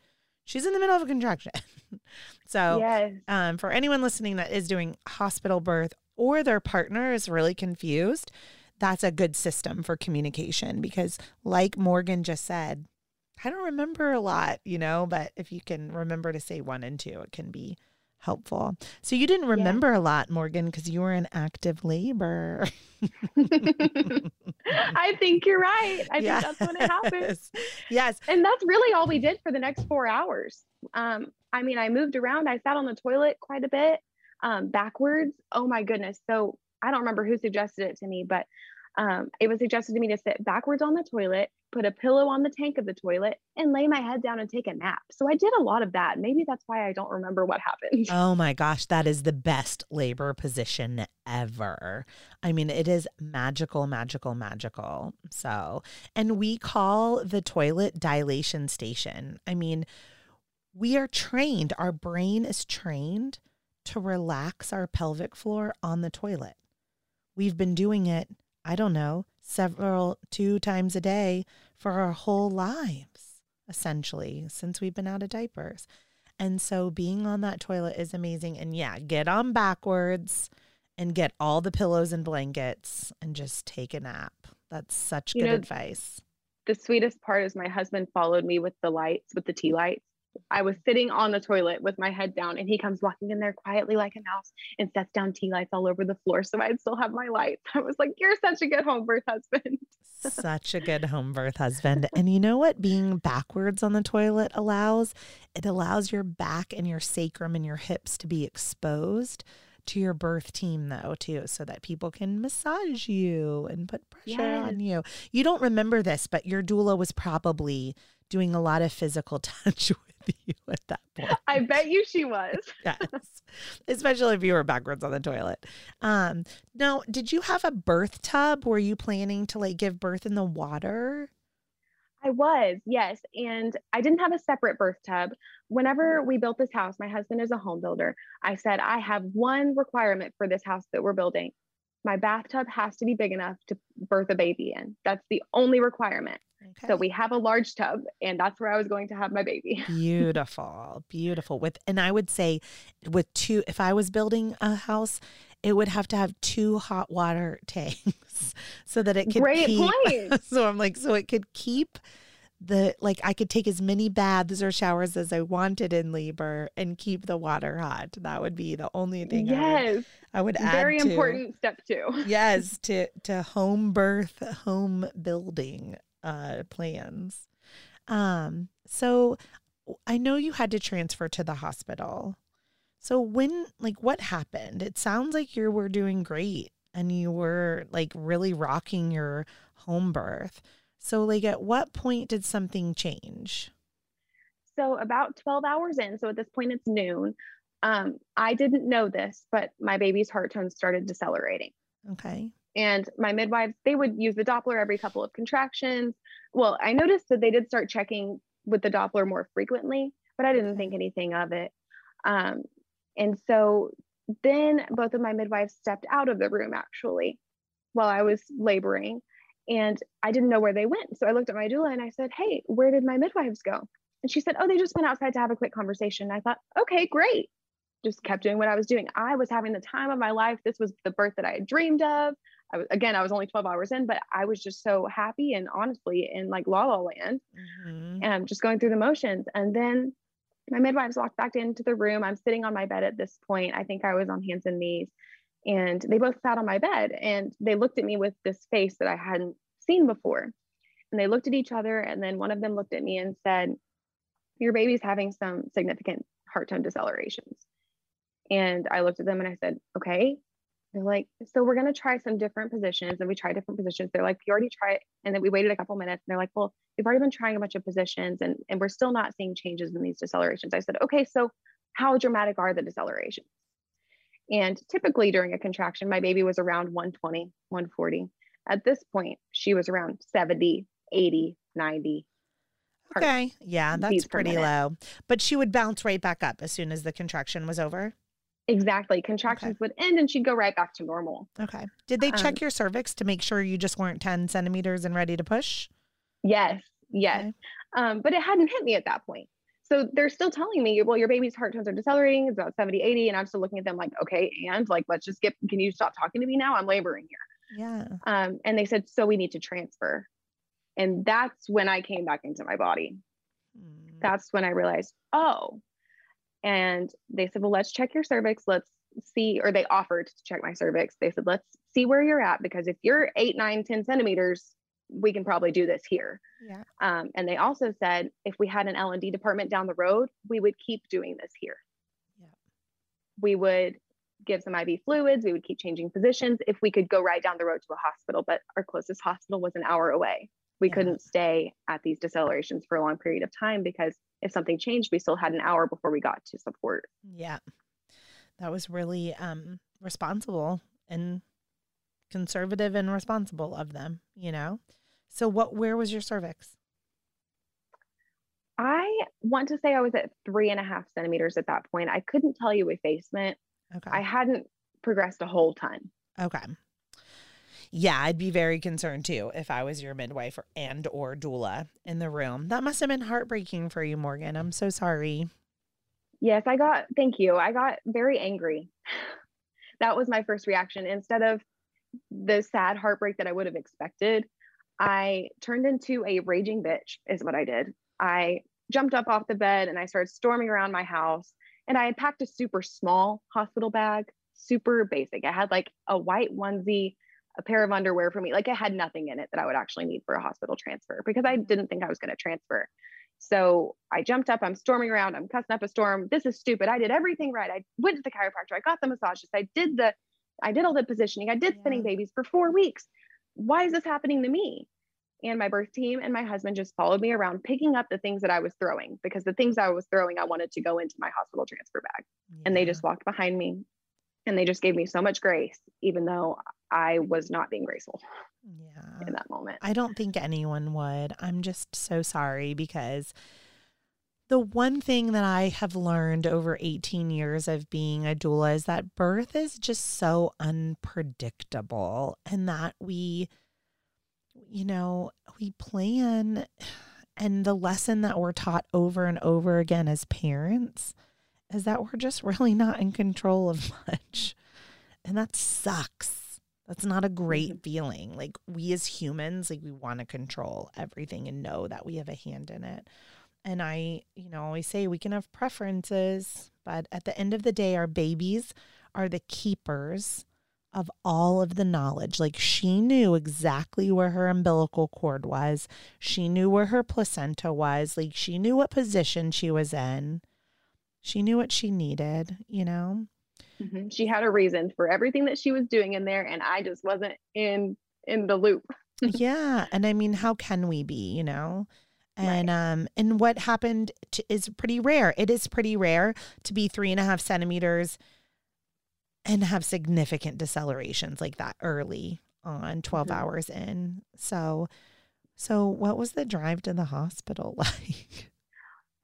she's in the middle of a contraction. So yes. um, for anyone listening that is doing hospital birth or their partner is really confused that's a good system for communication because, like Morgan just said, I don't remember a lot, you know, but if you can remember to say one and two, it can be helpful. So you didn't remember yeah. a lot, Morgan, because you were in active labor. I think you're right. I yes. think that's when it happens. Yes. And that's really all we did for the next four hours. Um, I mean, I moved around. I sat on the toilet quite a bit um, backwards. Oh my goodness. So I don't remember who suggested it to me, but um, it was suggested to me to sit backwards on the toilet, put a pillow on the tank of the toilet, and lay my head down and take a nap. So I did a lot of that. Maybe that's why I don't remember what happened. Oh my gosh, that is the best labor position ever. I mean, it is magical, magical, magical. So, and we call the toilet dilation station. I mean, we are trained, our brain is trained to relax our pelvic floor on the toilet. We've been doing it, I don't know, several, two times a day for our whole lives, essentially, since we've been out of diapers. And so being on that toilet is amazing. And yeah, get on backwards and get all the pillows and blankets and just take a nap. That's such you good know, advice. The sweetest part is my husband followed me with the lights, with the tea lights. I was sitting on the toilet with my head down, and he comes walking in there quietly like a mouse and sets down tea lights all over the floor. So I'd still have my lights. I was like, You're such a good home birth husband. such a good home birth husband. And you know what being backwards on the toilet allows? It allows your back and your sacrum and your hips to be exposed to your birth team though too so that people can massage you and put pressure yes. on you. You don't remember this, but your doula was probably doing a lot of physical touch with you at that point. I bet you she was. yes. Especially if you were backwards on the toilet. Um, now, did you have a birth tub? Were you planning to like give birth in the water? I was, yes. And I didn't have a separate birth tub. Whenever we built this house, my husband is a home builder. I said, I have one requirement for this house that we're building. My bathtub has to be big enough to birth a baby in. That's the only requirement. Okay. So we have a large tub and that's where I was going to have my baby. beautiful. Beautiful. With and I would say with two if I was building a house, it would have to have two hot water tanks so that it could Great keep point. so I'm like so it could keep the like I could take as many baths or showers as I wanted in labor and keep the water hot. That would be the only thing yes. I would, I would add. Very important step two. yes, to to home birth, home building uh, plans. Um, so I know you had to transfer to the hospital. So when like what happened? It sounds like you were doing great and you were like really rocking your home birth. So like at what point did something change? So about 12 hours in, so at this point it's noon. Um, I didn't know this, but my baby's heart tone started decelerating. Okay. And my midwives, they would use the Doppler every couple of contractions. Well, I noticed that they did start checking with the Doppler more frequently, but I didn't think anything of it. Um, and so then both of my midwives stepped out of the room actually while I was laboring. And I didn't know where they went. So I looked at my doula and I said, Hey, where did my midwives go? And she said, Oh, they just went outside to have a quick conversation. I thought, Okay, great. Just kept doing what I was doing. I was having the time of my life. This was the birth that I had dreamed of. I was again, I was only 12 hours in, but I was just so happy and honestly in like la la land mm-hmm. and just going through the motions. And then my midwives walked back into the room. I'm sitting on my bed at this point. I think I was on hands and knees. And they both sat on my bed and they looked at me with this face that I hadn't seen before. And they looked at each other. And then one of them looked at me and said, Your baby's having some significant heart tone decelerations. And I looked at them and I said, okay. They're like, so we're going to try some different positions. And we tried different positions. They're like, you already tried. And then we waited a couple minutes and they're like, well, we've already been trying a bunch of positions and, and we're still not seeing changes in these decelerations. I said, okay, so how dramatic are the decelerations? And typically during a contraction, my baby was around 120, 140. At this point, she was around 70, 80, 90. Okay. Yeah, that's pretty low. But she would bounce right back up as soon as the contraction was over. Exactly. Contractions okay. would end and she'd go right back to normal. Okay. Did they check um, your cervix to make sure you just weren't 10 centimeters and ready to push? Yes. Yes. Okay. Um, but it hadn't hit me at that point. So they're still telling me, well, your baby's heart tones are decelerating. It's about 70, 80. And I'm still looking at them like, okay, and like, let's just get, can you stop talking to me now? I'm laboring here. Yeah. Um, and they said, so we need to transfer. And that's when I came back into my body. Mm. That's when I realized, oh, and they said, well, let's check your cervix. Let's see, or they offered to check my cervix. They said, let's see where you're at because if you're eight, nine, 10 centimeters, we can probably do this here. Yeah. Um, and they also said if we had an L and D department down the road, we would keep doing this here. Yeah. We would give some IV fluids. We would keep changing positions if we could go right down the road to a hospital. But our closest hospital was an hour away. We yeah. couldn't stay at these decelerations for a long period of time because if something changed, we still had an hour before we got to support. Yeah. That was really um, responsible and conservative and responsible of them, you know? So what where was your cervix? I want to say I was at three and a half centimeters at that point. I couldn't tell you effacement. Okay. I hadn't progressed a whole ton. Okay. Yeah, I'd be very concerned too if I was your midwife or, and or doula in the room. That must have been heartbreaking for you, Morgan. I'm so sorry. Yes, I got thank you. I got very angry. that was my first reaction. Instead of the sad heartbreak that I would have expected, I turned into a raging bitch, is what I did. I jumped up off the bed and I started storming around my house. And I had packed a super small hospital bag, super basic. I had like a white onesie, a pair of underwear for me. Like I had nothing in it that I would actually need for a hospital transfer because I didn't think I was going to transfer. So I jumped up, I'm storming around, I'm cussing up a storm. This is stupid. I did everything right. I went to the chiropractor, I got the massages, I did the I did all the positioning, I did yeah. spinning babies for four weeks. Why is this happening to me? And my birth team and my husband just followed me around, picking up the things that I was throwing because the things I was throwing, I wanted to go into my hospital transfer bag. Yeah. And they just walked behind me and they just gave me so much grace, even though I was not being graceful. Yeah. In that moment. I don't think anyone would. I'm just so sorry because the one thing that I have learned over 18 years of being a doula is that birth is just so unpredictable and that we, you know, we plan. And the lesson that we're taught over and over again as parents is that we're just really not in control of much. And that sucks. That's not a great mm-hmm. feeling. Like we as humans, like we want to control everything and know that we have a hand in it. And I, you know, always say we can have preferences, but at the end of the day, our babies are the keepers of all of the knowledge. Like she knew exactly where her umbilical cord was, she knew where her placenta was, like she knew what position she was in, she knew what she needed, you know? Mm-hmm. She had a reason for everything that she was doing in there, and I just wasn't in in the loop. yeah, and I mean, how can we be? You know, and right. um and what happened to, is pretty rare it is pretty rare to be three and a half centimeters and have significant decelerations like that early on 12 mm-hmm. hours in so so what was the drive to the hospital like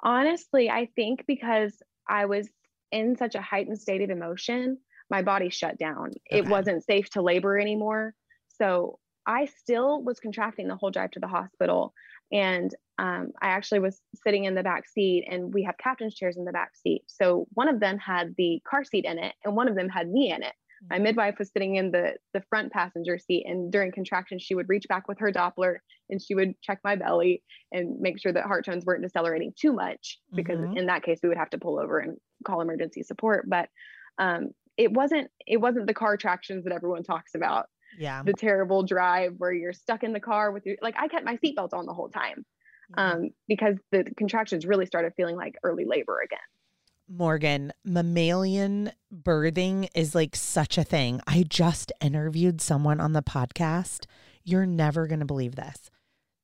honestly i think because i was in such a heightened state of emotion my body shut down okay. it wasn't safe to labor anymore so i still was contracting the whole drive to the hospital and um, I actually was sitting in the back seat, and we have captain's chairs in the back seat. So one of them had the car seat in it, and one of them had me in it. My midwife was sitting in the the front passenger seat, and during contraction, she would reach back with her Doppler and she would check my belly and make sure that heart tones weren't decelerating too much, because mm-hmm. in that case, we would have to pull over and call emergency support. But um, it wasn't it wasn't the car tractions that everyone talks about yeah the terrible drive where you're stuck in the car with your like i kept my seatbelt on the whole time um, because the contractions really started feeling like early labor again Morgan, mammalian birthing is like such a thing. I just interviewed someone on the podcast. You're never going to believe this.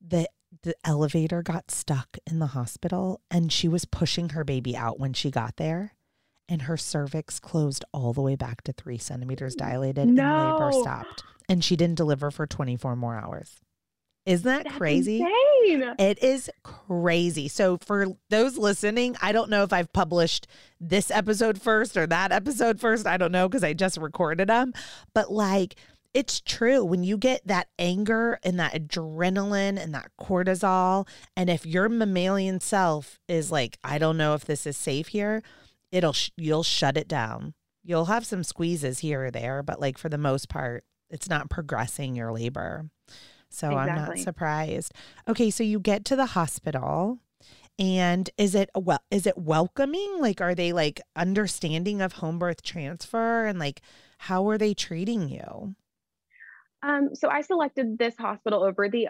The the elevator got stuck in the hospital and she was pushing her baby out when she got there and her cervix closed all the way back to three centimeters dilated No. and labor stopped and she didn't deliver for 24 more hours isn't that That's crazy insane. it is crazy. So, for those listening, I don't know if I've published this episode first or that episode first. I don't know because I just recorded them. But, like, it's true. When you get that anger and that adrenaline and that cortisol, and if your mammalian self is like, I don't know if this is safe here, it'll, sh- you'll shut it down. You'll have some squeezes here or there, but, like, for the most part, it's not progressing your labor. So I'm not surprised. Okay, so you get to the hospital and is it well is it welcoming? Like are they like understanding of home birth transfer and like how are they treating you? Um, so I selected this hospital over the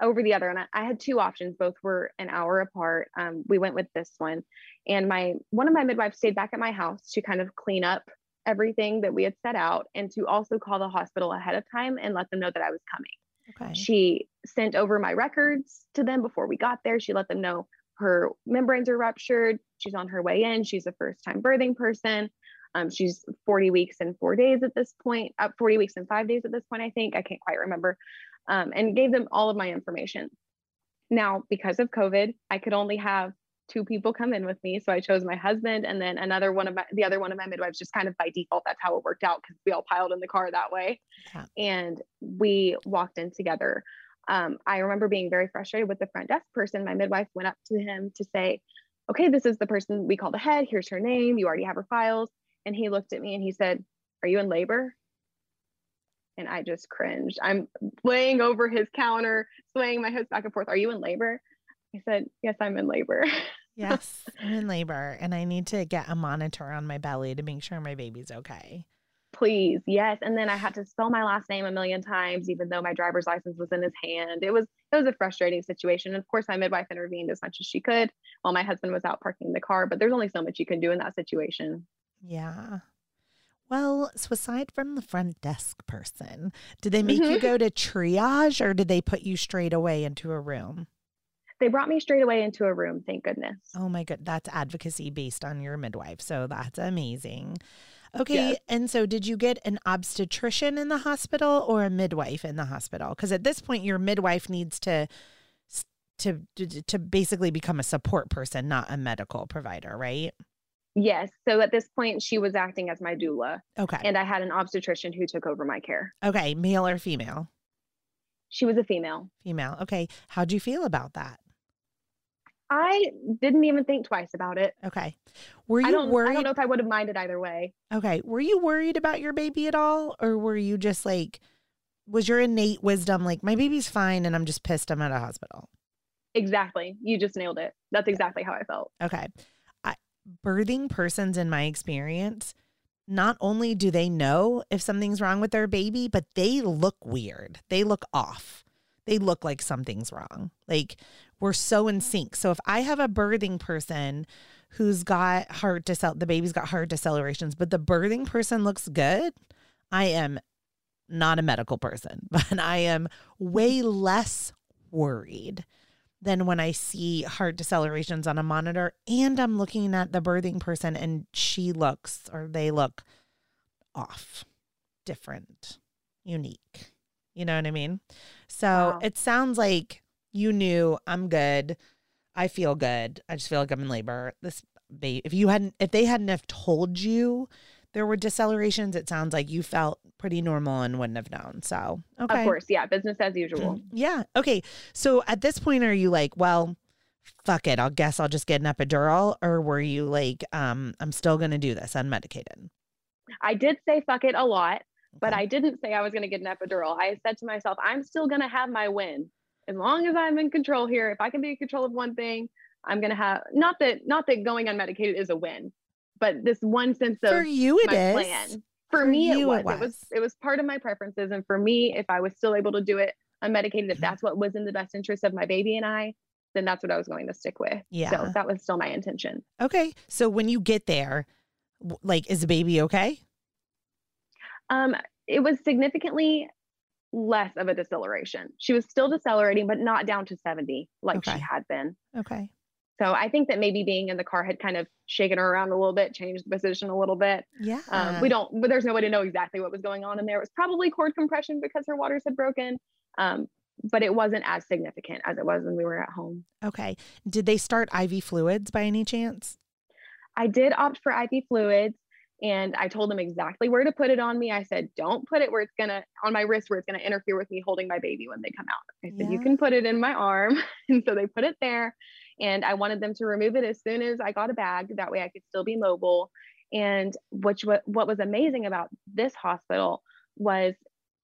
over the other, and I, I had two options. Both were an hour apart. Um, we went with this one, and my one of my midwives stayed back at my house to kind of clean up everything that we had set out, and to also call the hospital ahead of time and let them know that I was coming. Okay. She sent over my records to them before we got there. She let them know her membranes are ruptured. She's on her way in. She's a first time birthing person. Um, she's 40 weeks and four days at this point, uh, 40 weeks and five days at this point, I think. I can't quite remember. Um, and gave them all of my information. Now, because of COVID, I could only have two people come in with me. So I chose my husband and then another one of my, the other one of my midwives, just kind of by default. That's how it worked out because we all piled in the car that way. Yeah. And we walked in together. Um, I remember being very frustrated with the front desk person. My midwife went up to him to say, Okay, this is the person we called ahead. Here's her name. You already have her files. And he looked at me and he said, Are you in labor? And I just cringed. I'm laying over his counter, swaying my hips back and forth. Are you in labor? I said, Yes, I'm in labor. Yes, I'm in labor and I need to get a monitor on my belly to make sure my baby's okay. Please, yes. And then I had to spell my last name a million times, even though my driver's license was in his hand. It was it was a frustrating situation. And of course, my midwife intervened as much as she could while my husband was out parking the car. But there's only so much you can do in that situation. Yeah. Well, so aside from the front desk person, did they make you Mhm. go to triage or did they put you straight away into a room? They brought me straight away into a room, thank goodness. Oh my god, that's advocacy based on your midwife. So that's amazing. Okay, Yes. and so did you get an obstetrician in the hospital or a midwife in the hospital? Because at this point, your midwife needs to to to to basically become a support person, not a medical provider, right? Yes. So at this point, she was acting as my doula, Okay, and I had an obstetrician who took over my care. okay, male or female? She was a female. Female. Okay, how'd you feel about that? I didn't even think twice about it. Okay, were I you don't. I don't know if I would have minded either way. Okay. Were you worried about your baby at all? Or were you just like, was your innate wisdom like, my baby's fine and I'm just pissed I'm at a hospital? Exactly. You just nailed it. That's exactly how I felt. Okay. I, birthing persons, in my experience, not only do they know if something's wrong with their baby, but they look weird. They look off. They look like something's wrong. Like we're so in mm. sync. So if I have a birthing person who's got heart decel, the baby's got heart decelerations, but the birthing person looks good, I am not a medical person, but I am way mm. less worried than when I see heart decelerations on a monitor and I'm looking at the birthing person and she looks or they look off, different, unique. You know what I mean? So Wow. it sounds like you knew I'm good. I feel good. I just feel like I'm in labor. This baby, if you hadn't, if they hadn't have told you there were decelerations, it sounds like you felt pretty normal and wouldn't have known. So, okay. Of course, yeah, business as usual. Yeah. Okay. So at this point, are you like, well, fuck it. I'll guess I'll just get an epidural, or were you like, um, I'm still gonna do this unmedicated? I did say fuck it a lot, but I didn't say I was going to get an epidural. I said to myself, I'm still going to have my win as long as I'm in control here. If I can be in control of one thing, I'm going to have not that not that going unmedicated is a win, but this one sense of for you, it my is. plan. For, For me, it was. it it was. was. It was part of my preferences, and for me, if I was still able to do it unmedicated, Mm-hmm. if that's what was in the best interest of my baby and I, then that's what I was going to stick with. Yeah. So that was still my intention. Okay. So when you get there, like, is the baby okay? Um, it was significantly less of a deceleration. She was still decelerating, but not down to 70 like Okay. she had been. Okay. So I think that maybe being in the car had kind of shaken her around a little bit, changed the position a little bit. Yeah. Um, we don't, but there's no way to know exactly what was going on in there. It was probably cord compression because her waters had broken. Um, but it wasn't as significant as it was when we were at home. okay. Did they start IV fluids by any chance? I did opt for IV fluids and I told them exactly where to put it on me. I said, don't put it where it's going to, on my wrist, where it's going to interfere with me holding my baby when they come out. I said, you can put it in my arm. and so they put it there. And I wanted them to remove it as soon as I got a bag. That way I could still be mobile. And which what, what was amazing about this hospital was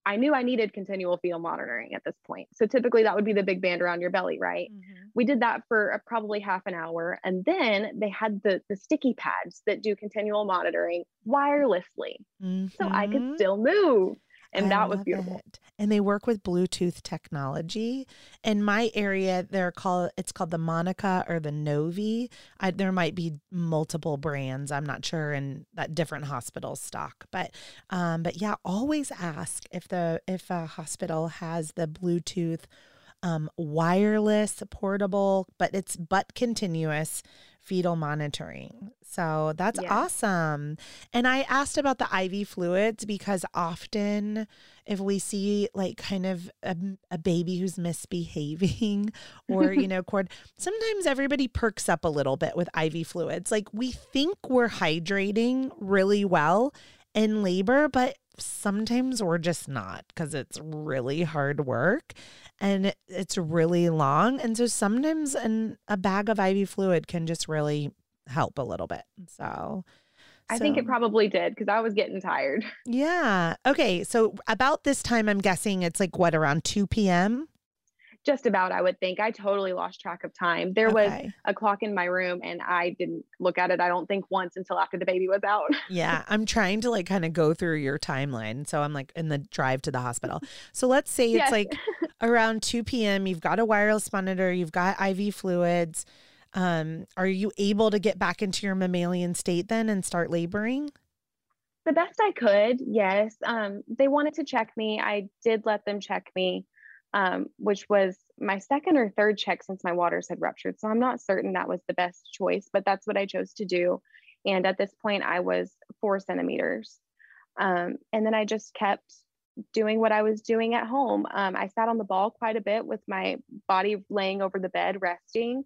I knew I needed continual fetal monitoring at this point. So typically that would be the big band around your belly, right? we did that for uh, probably half an hour and then they had the the sticky pads that do continual monitoring wirelessly so i could Mhm. still move and I that was beautiful it. And they work with Bluetooth technology. In my area, they're called it's called the Monica or the Novii. I, there might be multiple brands. I'm not sure, and that different hospitals stock. But um, but yeah, always ask if the if a hospital has the Bluetooth um, wireless, portable, but it's but continuous fetal monitoring. So that's Yeah. awesome. And I asked about the IV fluids because often if we see like kind of a, a baby who's misbehaving or, you know, cord, sometimes everybody perks up a little bit with IV fluids. Like we think we're hydrating really well in labor, but sometimes we're just not because it's really hard work and it's really long. And so sometimes an, a bag of IV fluid can just really help a little bit. So i think it probably did because i was getting tired yeah. Okay. So about this time, I'm guessing it's like what around 2 p.m. just about i would think i totally lost track of time there was a clock in my room and i didn't look at it i don't think once until after the baby was out Yeah. I'm trying to like kind of go through your timeline. So I'm like in the drive to the hospital. So let's say it's Yes. like around 2 p.m. You've got a wireless monitor, you've got IV fluids. Um, are you able to get back into your mammalian state then and start laboring? the best I could, yes. Um, they wanted to check me. I did let them check me, um, which was my second or third check since my waters had ruptured. So I'm not certain that was the best choice, but that's what I chose to do. And at this point, I was four centimeters. Um, and then I just kept doing what I was doing at home. Um, I sat on the ball quite a bit with my body laying over the bed, resting.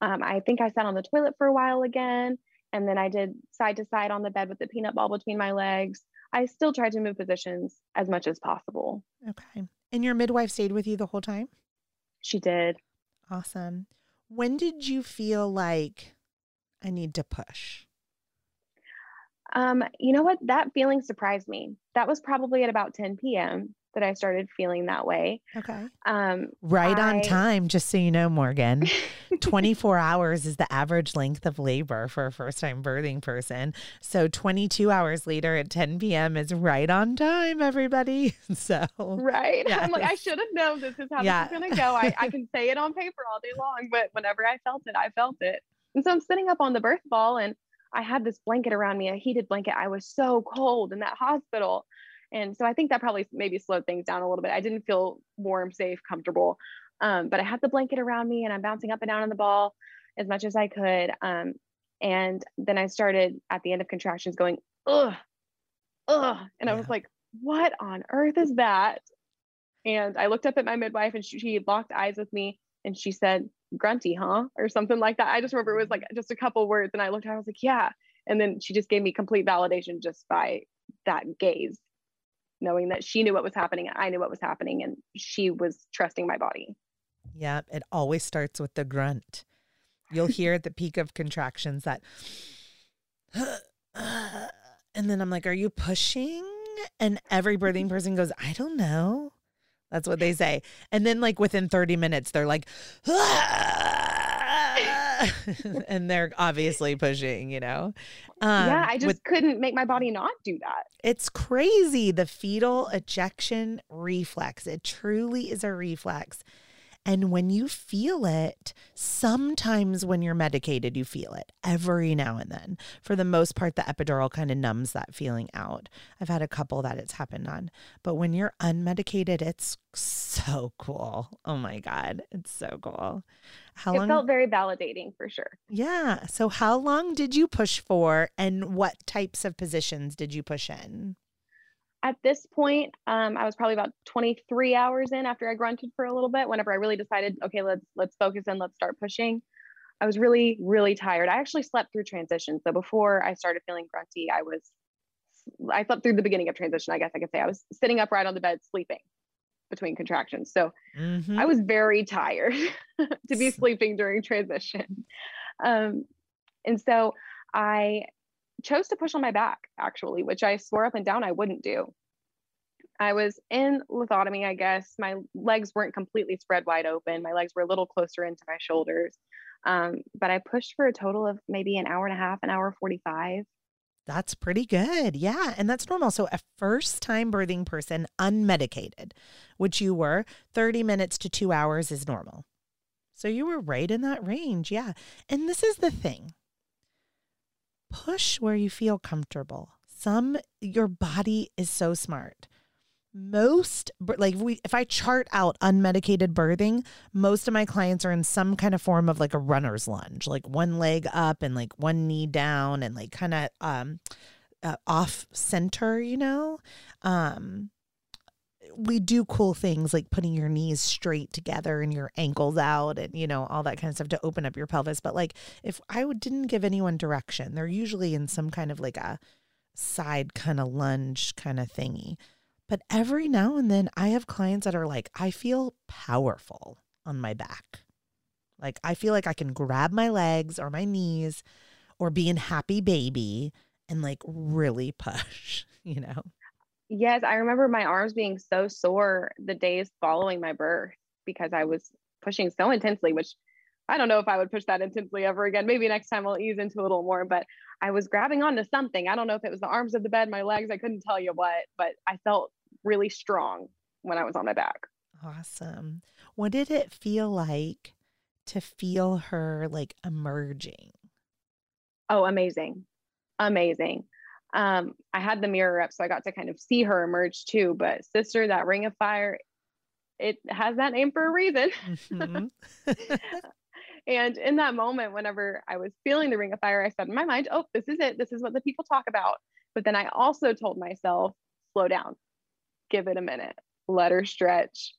Um, I think I sat on the toilet for a while again. And then I did side to side on the bed with the peanut ball between my legs. I still tried to move positions as much as possible. Okay. And your midwife stayed with you the whole time? She did. Awesome. When did you feel like I need to push? Um, you know what? That feeling surprised me. That was probably at about 10 p.m. that I started feeling that way. Okay. Um, Right on time, just so you know, Morgan. 24 hours is the average length of labor for a first time birthing person. So 22 hours later at 10 p.m. is right on time, everybody. So, right. I'm like, I should have known this is how Yeah. this is going to go. I, I can say it on paper all day long, but whenever I felt it, I felt it. And so I'm sitting up on the birth ball and I had this blanket around me, a heated blanket. I was so cold in that hospital. And so I think that probably maybe slowed things down a little bit. I didn't feel warm, safe, comfortable. Um, but I had the blanket around me and I'm bouncing up and down on the ball as much as I could. Um, and then I started at the end of contractions going, ugh, ugh. And I was like, what on earth is that? And I looked up at my midwife and she, she locked eyes with me and she said, grunty, huh? Or something like that. I just remember it was like just a couple words. And I looked at her, I was like, yeah. And then she just gave me complete validation just by that gaze, knowing that she knew what was happening. I knew what was happening and she was trusting my body. yeah, it always starts with the grunt. You'll hear at the peak of contractions that, and then I'm like, Are you pushing? And every birthing person goes, I don't know. That's what they say. And then, like, within 30 minutes, they're like, and they're obviously pushing, you know? Um, yeah, I just with- couldn't make my body not do that. it's crazy. The fetal ejection reflex. It truly is a reflex. And when you feel it, sometimes when you're medicated, you feel it every now and then. For the most part, the epidural kind of numbs that feeling out. I've had a couple that it's happened on. But when you're unmedicated, it's so cool. Oh my God. It's so cool. How it long? felt very validating for sure. Yeah. So, how long did you push for, and what types of positions did you push in? at this point, um, I was probably about 23 hours in after I grunted for a little bit. Whenever I really decided, okay, let's let's focus and let's start pushing. I was really really tired. I actually slept through transition. So before I started feeling grunty, I was I slept through the beginning of transition. I guess I could say I was sitting upright on the bed sleeping between contractions. So mm-hmm. I was very tired to be sleeping during transition. Um, and so I chose to push on my back actually, which I swore up and down I wouldn't do. I was in lithotomy, I guess. My legs weren't completely spread wide open. My legs were a little closer into my shoulders. Um, but I pushed for a total of maybe an hour and a half, an hour 45. That's pretty good. Yeah. And that's normal. So, a first time birthing person, unmedicated, which you were, 30 minutes to two hours is normal. So, you were right in that range. Yeah. And this is the thing push where you feel comfortable. Some your body is so smart. Most like we if I chart out unmedicated birthing, most of my clients are in some kind of form of like a runner's lunge, like one leg up and like one knee down and like kind of um uh, off center, you know. Um we do cool things like putting your knees straight together and your ankles out and you know all that kind of stuff to open up your pelvis but like if i didn't give anyone direction they're usually in some kind of like a side kind of lunge kind of thingy but every now and then i have clients that are like i feel powerful on my back like i feel like i can grab my legs or my knees or be in happy baby and like really push you know Yes, I remember my arms being so sore the days following my birth because I was pushing so intensely, which I don't know if I would push that intensely ever again. Maybe next time I'll ease into a little more, but I was grabbing onto something. I don't know if it was the arms of the bed, my legs, I couldn't tell you what, but I felt really strong when I was on my back. Awesome. What did it feel like to feel her like emerging? Oh, amazing. Amazing um, I had the mirror up, so I got to kind of see her emerge too. But sister, that ring of fire, it has that name for a reason. Mm-hmm. and in that moment, whenever I was feeling the ring of fire, I said in my mind, "Oh, this is it. This is what the people talk about." But then I also told myself, "Slow down, give it a minute, let her stretch,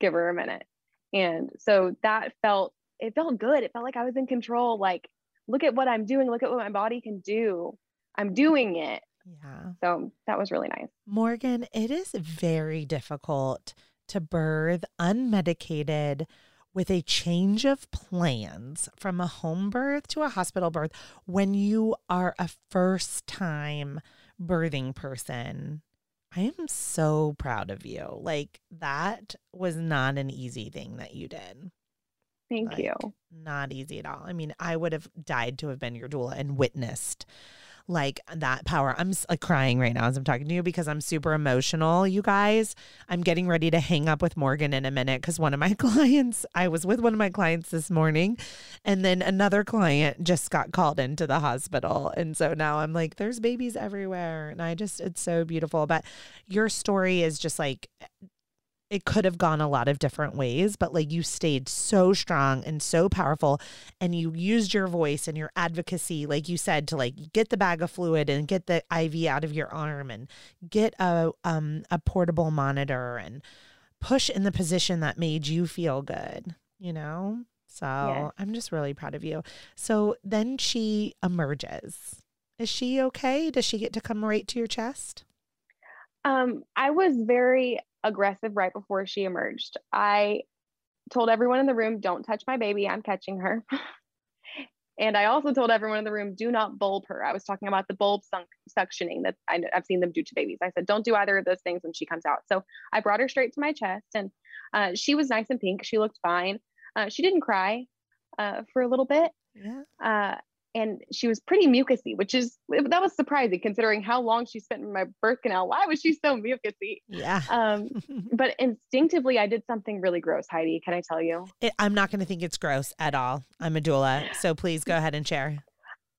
give her a minute." And so that felt it felt good. It felt like I was in control. Like, look at what I'm doing. Look at what my body can do I'm doing it. Yeah. So that was really nice. Morgan, it is very difficult to birth unmedicated with a change of plans from a home birth to a hospital birth when you are a first time birthing person. I am so proud of you. Like, that was not an easy thing that you did. Thank like, you. Not easy at all. I mean, I would have died to have been your doula and witnessed like that power. I'm like crying right now as I'm talking to you because I'm super emotional, you guys. I'm getting ready to hang up with Morgan in a minute because one of my clients, I was with one of my clients this morning, and then another client just got called into the hospital. And so now I'm like, there's babies everywhere. And I just, it's so beautiful. But your story is just like, it could have gone a lot of different ways, but like you stayed so strong and so powerful and you used your voice and your advocacy, like you said, to like get the bag of fluid and get the IV out of your arm and get a um a portable monitor and push in the position that made you feel good, you know? So yeah. I'm just really proud of you. So then she emerges. Is she okay? Does she get to come right to your chest? Um, I was very aggressive right before she emerged. I told everyone in the room, don't touch my baby, I'm catching her. and I also told everyone in the room, do not bulb her. I was talking about the bulb sunk, suctioning that I, have seen them do to babies. I said, don't do either of those things when she comes out. So I brought her straight to my chest and uh, she was nice and pink. She looked fine. Uh, she didn't cry uh, for a little bit. Yeah. And she was pretty mucusy, which is that was surprising considering how long she spent in my birth canal. Why was she so mucusy? Yeah. Um, but instinctively, I did something really gross, Heidi. Can I tell you? It, I'm not going to think it's gross at all. I'm a doula, so please go ahead and share.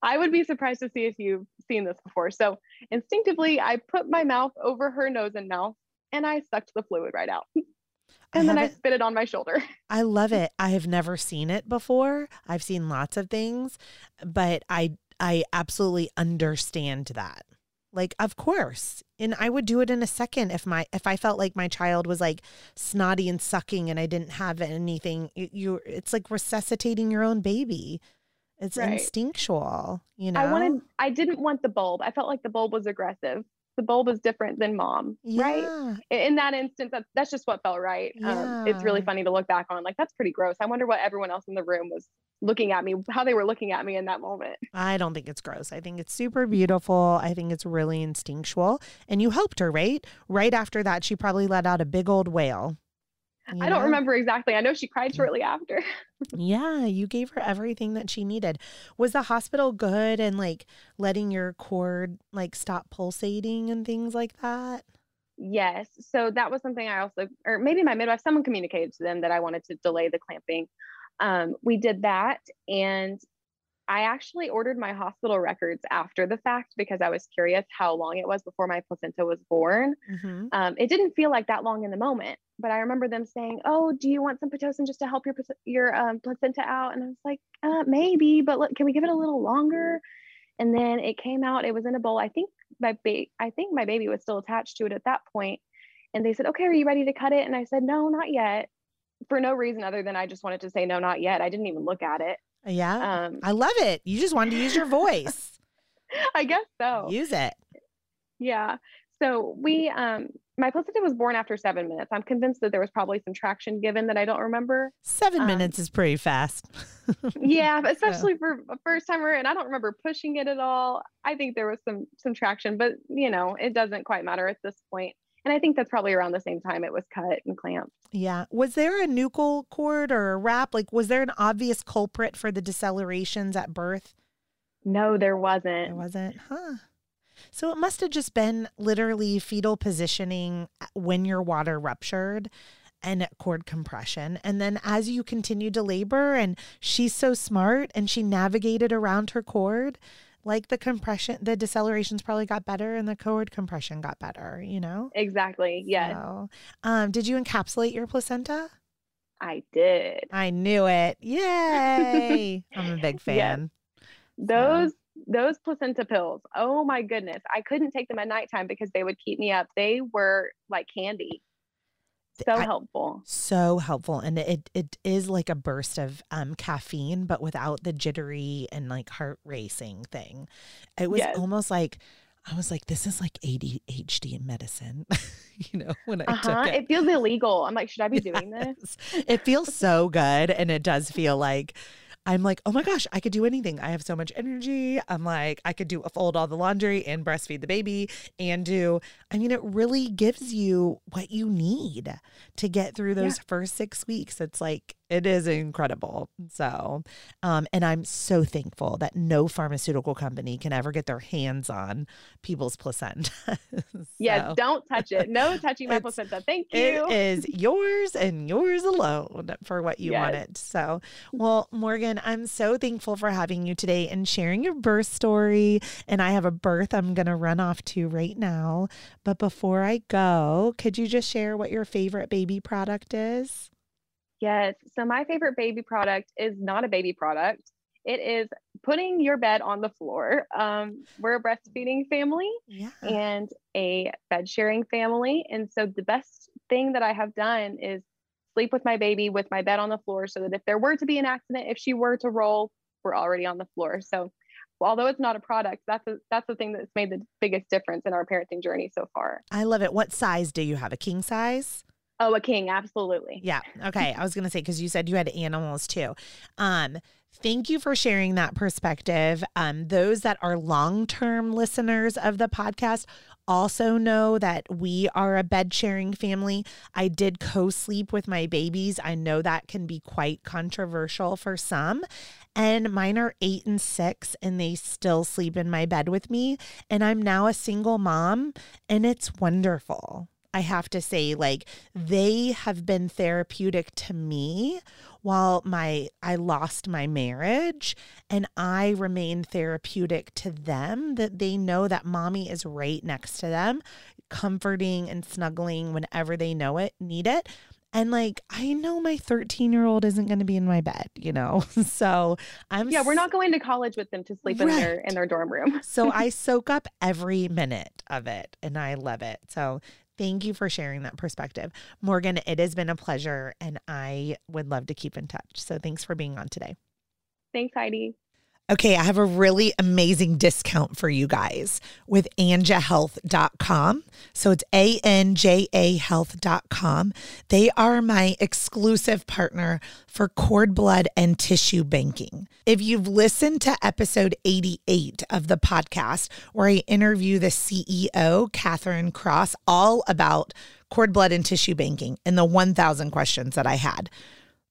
I would be surprised to see if you've seen this before. So instinctively, I put my mouth over her nose and mouth, and I sucked the fluid right out. and then I spit it on my shoulder. I love it. I have never seen it before. I've seen lots of things, but I I absolutely understand that. Like of course. And I would do it in a second if my if I felt like my child was like snotty and sucking and I didn't have anything. You, you it's like resuscitating your own baby. It's right. instinctual, you know. I wanted I didn't want the bulb. I felt like the bulb was aggressive the bulb is different than mom, yeah. right? In that instance, that's, that's just what felt right. Yeah. Um, it's really funny to look back on. Like, that's pretty gross. I wonder what everyone else in the room was looking at me, how they were looking at me in that moment. I don't think it's gross. I think it's super beautiful. I think it's really instinctual. And you helped her, right? Right after that, she probably let out a big old wail. You I don't remember exactly. I know she cried shortly after. yeah, you gave her everything that she needed. Was the hospital good and like letting your cord like stop pulsating and things like that? Yes. So that was something I also, or maybe my midwife, someone communicated to them that I wanted to delay the clamping. Um, we did that. And I actually ordered my hospital records after the fact because I was curious how long it was before my placenta was born. Mm-hmm. Um, it didn't feel like that long in the moment, but I remember them saying, "Oh, do you want some pitocin just to help your your um, placenta out?" And I was like, uh, "Maybe, but look, can we give it a little longer?" And then it came out. It was in a bowl. I think my baby, I think my baby was still attached to it at that point. And they said, "Okay, are you ready to cut it?" And I said, "No, not yet." For no reason other than I just wanted to say no, not yet. I didn't even look at it. Yeah. Um, I love it. You just wanted to use your voice. I guess so. Use it. Yeah. So we, um, my placenta was born after seven minutes. I'm convinced that there was probably some traction given that I don't remember. Seven um, minutes is pretty fast. yeah, especially so. for a first timer, and I don't remember pushing it at all. I think there was some some traction, but you know, it doesn't quite matter at this point. And I think that's probably around the same time it was cut and clamped. Yeah. Was there a nuchal cord or a wrap? Like, was there an obvious culprit for the decelerations at birth? No, there wasn't. There wasn't. Huh. So it must have just been literally fetal positioning uh, when your water ruptured and cord compression. And then as you continued to labor, and she's so smart and she navigated around her cord, like the compression, the decelerations probably got better and the cord compression got better, you know? Exactly. Yes. So, um, did you encapsulate your placenta? I did. I knew it. Yay. I'm a big fan. Yes. Those so. those placenta pills. Oh my goodness. I couldn't take them at nighttime because they would keep me up. They were like candy so I, helpful so helpful and it it is like a burst of um caffeine but without the jittery and like heart racing thing it was yes. almost like I was like, this is like ADHD medicine, you know, when I uh-huh. took it. It feels illegal. I'm like, should I be yes. doing this? It feels so good. And it does feel like I'm like, oh my gosh, I could do anything. I have so much energy. I'm like, I could do fold all the laundry and breastfeed the baby and do, I mean, it really gives you what you need to get through those yeah. first six weeks. It's like, it is incredible. So, um, and I'm so thankful that no pharmaceutical company can ever get their hands on people's placenta. so, yeah, don't touch it. No touching my placenta. Thank you. It is yours and yours alone for what you yes. wanted. So, well, Morgan, I'm so thankful for having you today and sharing your birth story. And I have a birth I'm going to run off to right now. But before I go, could you just share what your favorite baby product is? Yes. So my favorite baby product is not a baby product. It is putting your bed on the floor. Um, we're a breastfeeding family yeah. and a bed sharing family. And so the best thing that I have done is sleep with my baby with my bed on the floor so that if there were to be an accident, if she were to roll, we're already on the floor. So although it's not a product, that's a, that's the thing that's made the biggest difference in our parenting journey so far. I love it. What size do you have? A king size? Oh, a king, absolutely. Yeah. Okay. I was gonna say because you said you had animals too. Um, Thank you for sharing that perspective. Um, those that are long term listeners of the podcast also know that we are a bed sharing family. I did co sleep with my babies. I know that can be quite controversial for some. And mine are eight and six, and they still sleep in my bed with me. And I'm now a single mom, and it's wonderful. I have to say, like, they have been therapeutic to me while my I lost my marriage and I remain therapeutic to them that they know that mommy is right next to them, comforting and snuggling whenever they know it, need it. And like, I know my 13 year old isn't going to be in my bed, you know? So I'm. Yeah, we're not going to college with them to sleep right. in their, in their dorm room. so I soak up every minute of it and I love it. So Thank you for sharing that perspective. Morgan, it has been a pleasure and I would love to keep in touch. So thanks for being on today. Thanks, Heidi. Okay, I have a really amazing discount for you guys with anjahealth.com. So it's A N J A health.com. They are my exclusive partner for cord blood and tissue banking. If you've listened to episode 88 of the podcast, where I interview the CEO, Catherine Cross, all about cord blood and tissue banking and the 1,000 questions that I had.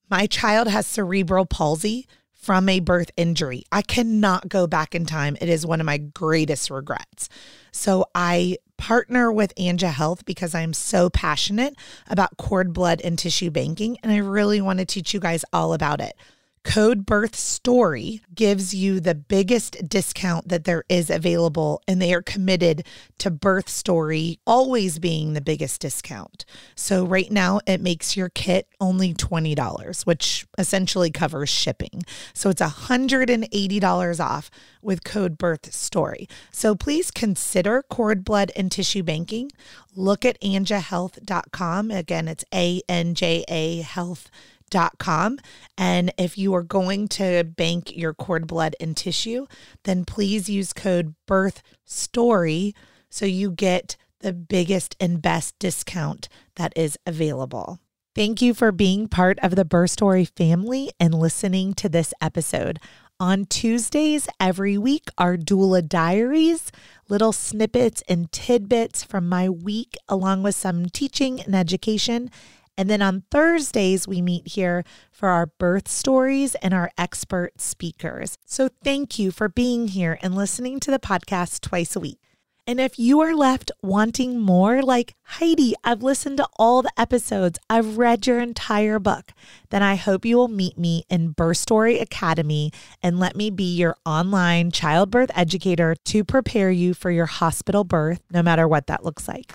My child has cerebral palsy from a birth injury. I cannot go back in time. It is one of my greatest regrets. So I partner with Anja Health because I'm so passionate about cord blood and tissue banking. And I really want to teach you guys all about it. Code Birth Story gives you the biggest discount that there is available, and they are committed to Birth Story always being the biggest discount. So, right now, it makes your kit only $20, which essentially covers shipping. So, it's $180 off with code Birth Story. So, please consider cord blood and tissue banking. Look at anjahealth.com. Again, it's A N J A health.com com. And if you are going to bank your cord blood and tissue, then please use code birth story so you get the biggest and best discount that is available. Thank you for being part of the Birth Story family and listening to this episode. On Tuesdays every week are doula diaries, little snippets and tidbits from my week, along with some teaching and education. And then on Thursdays, we meet here for our birth stories and our expert speakers. So thank you for being here and listening to the podcast twice a week. And if you are left wanting more, like Heidi, I've listened to all the episodes, I've read your entire book, then I hope you will meet me in Birth Story Academy and let me be your online childbirth educator to prepare you for your hospital birth, no matter what that looks like.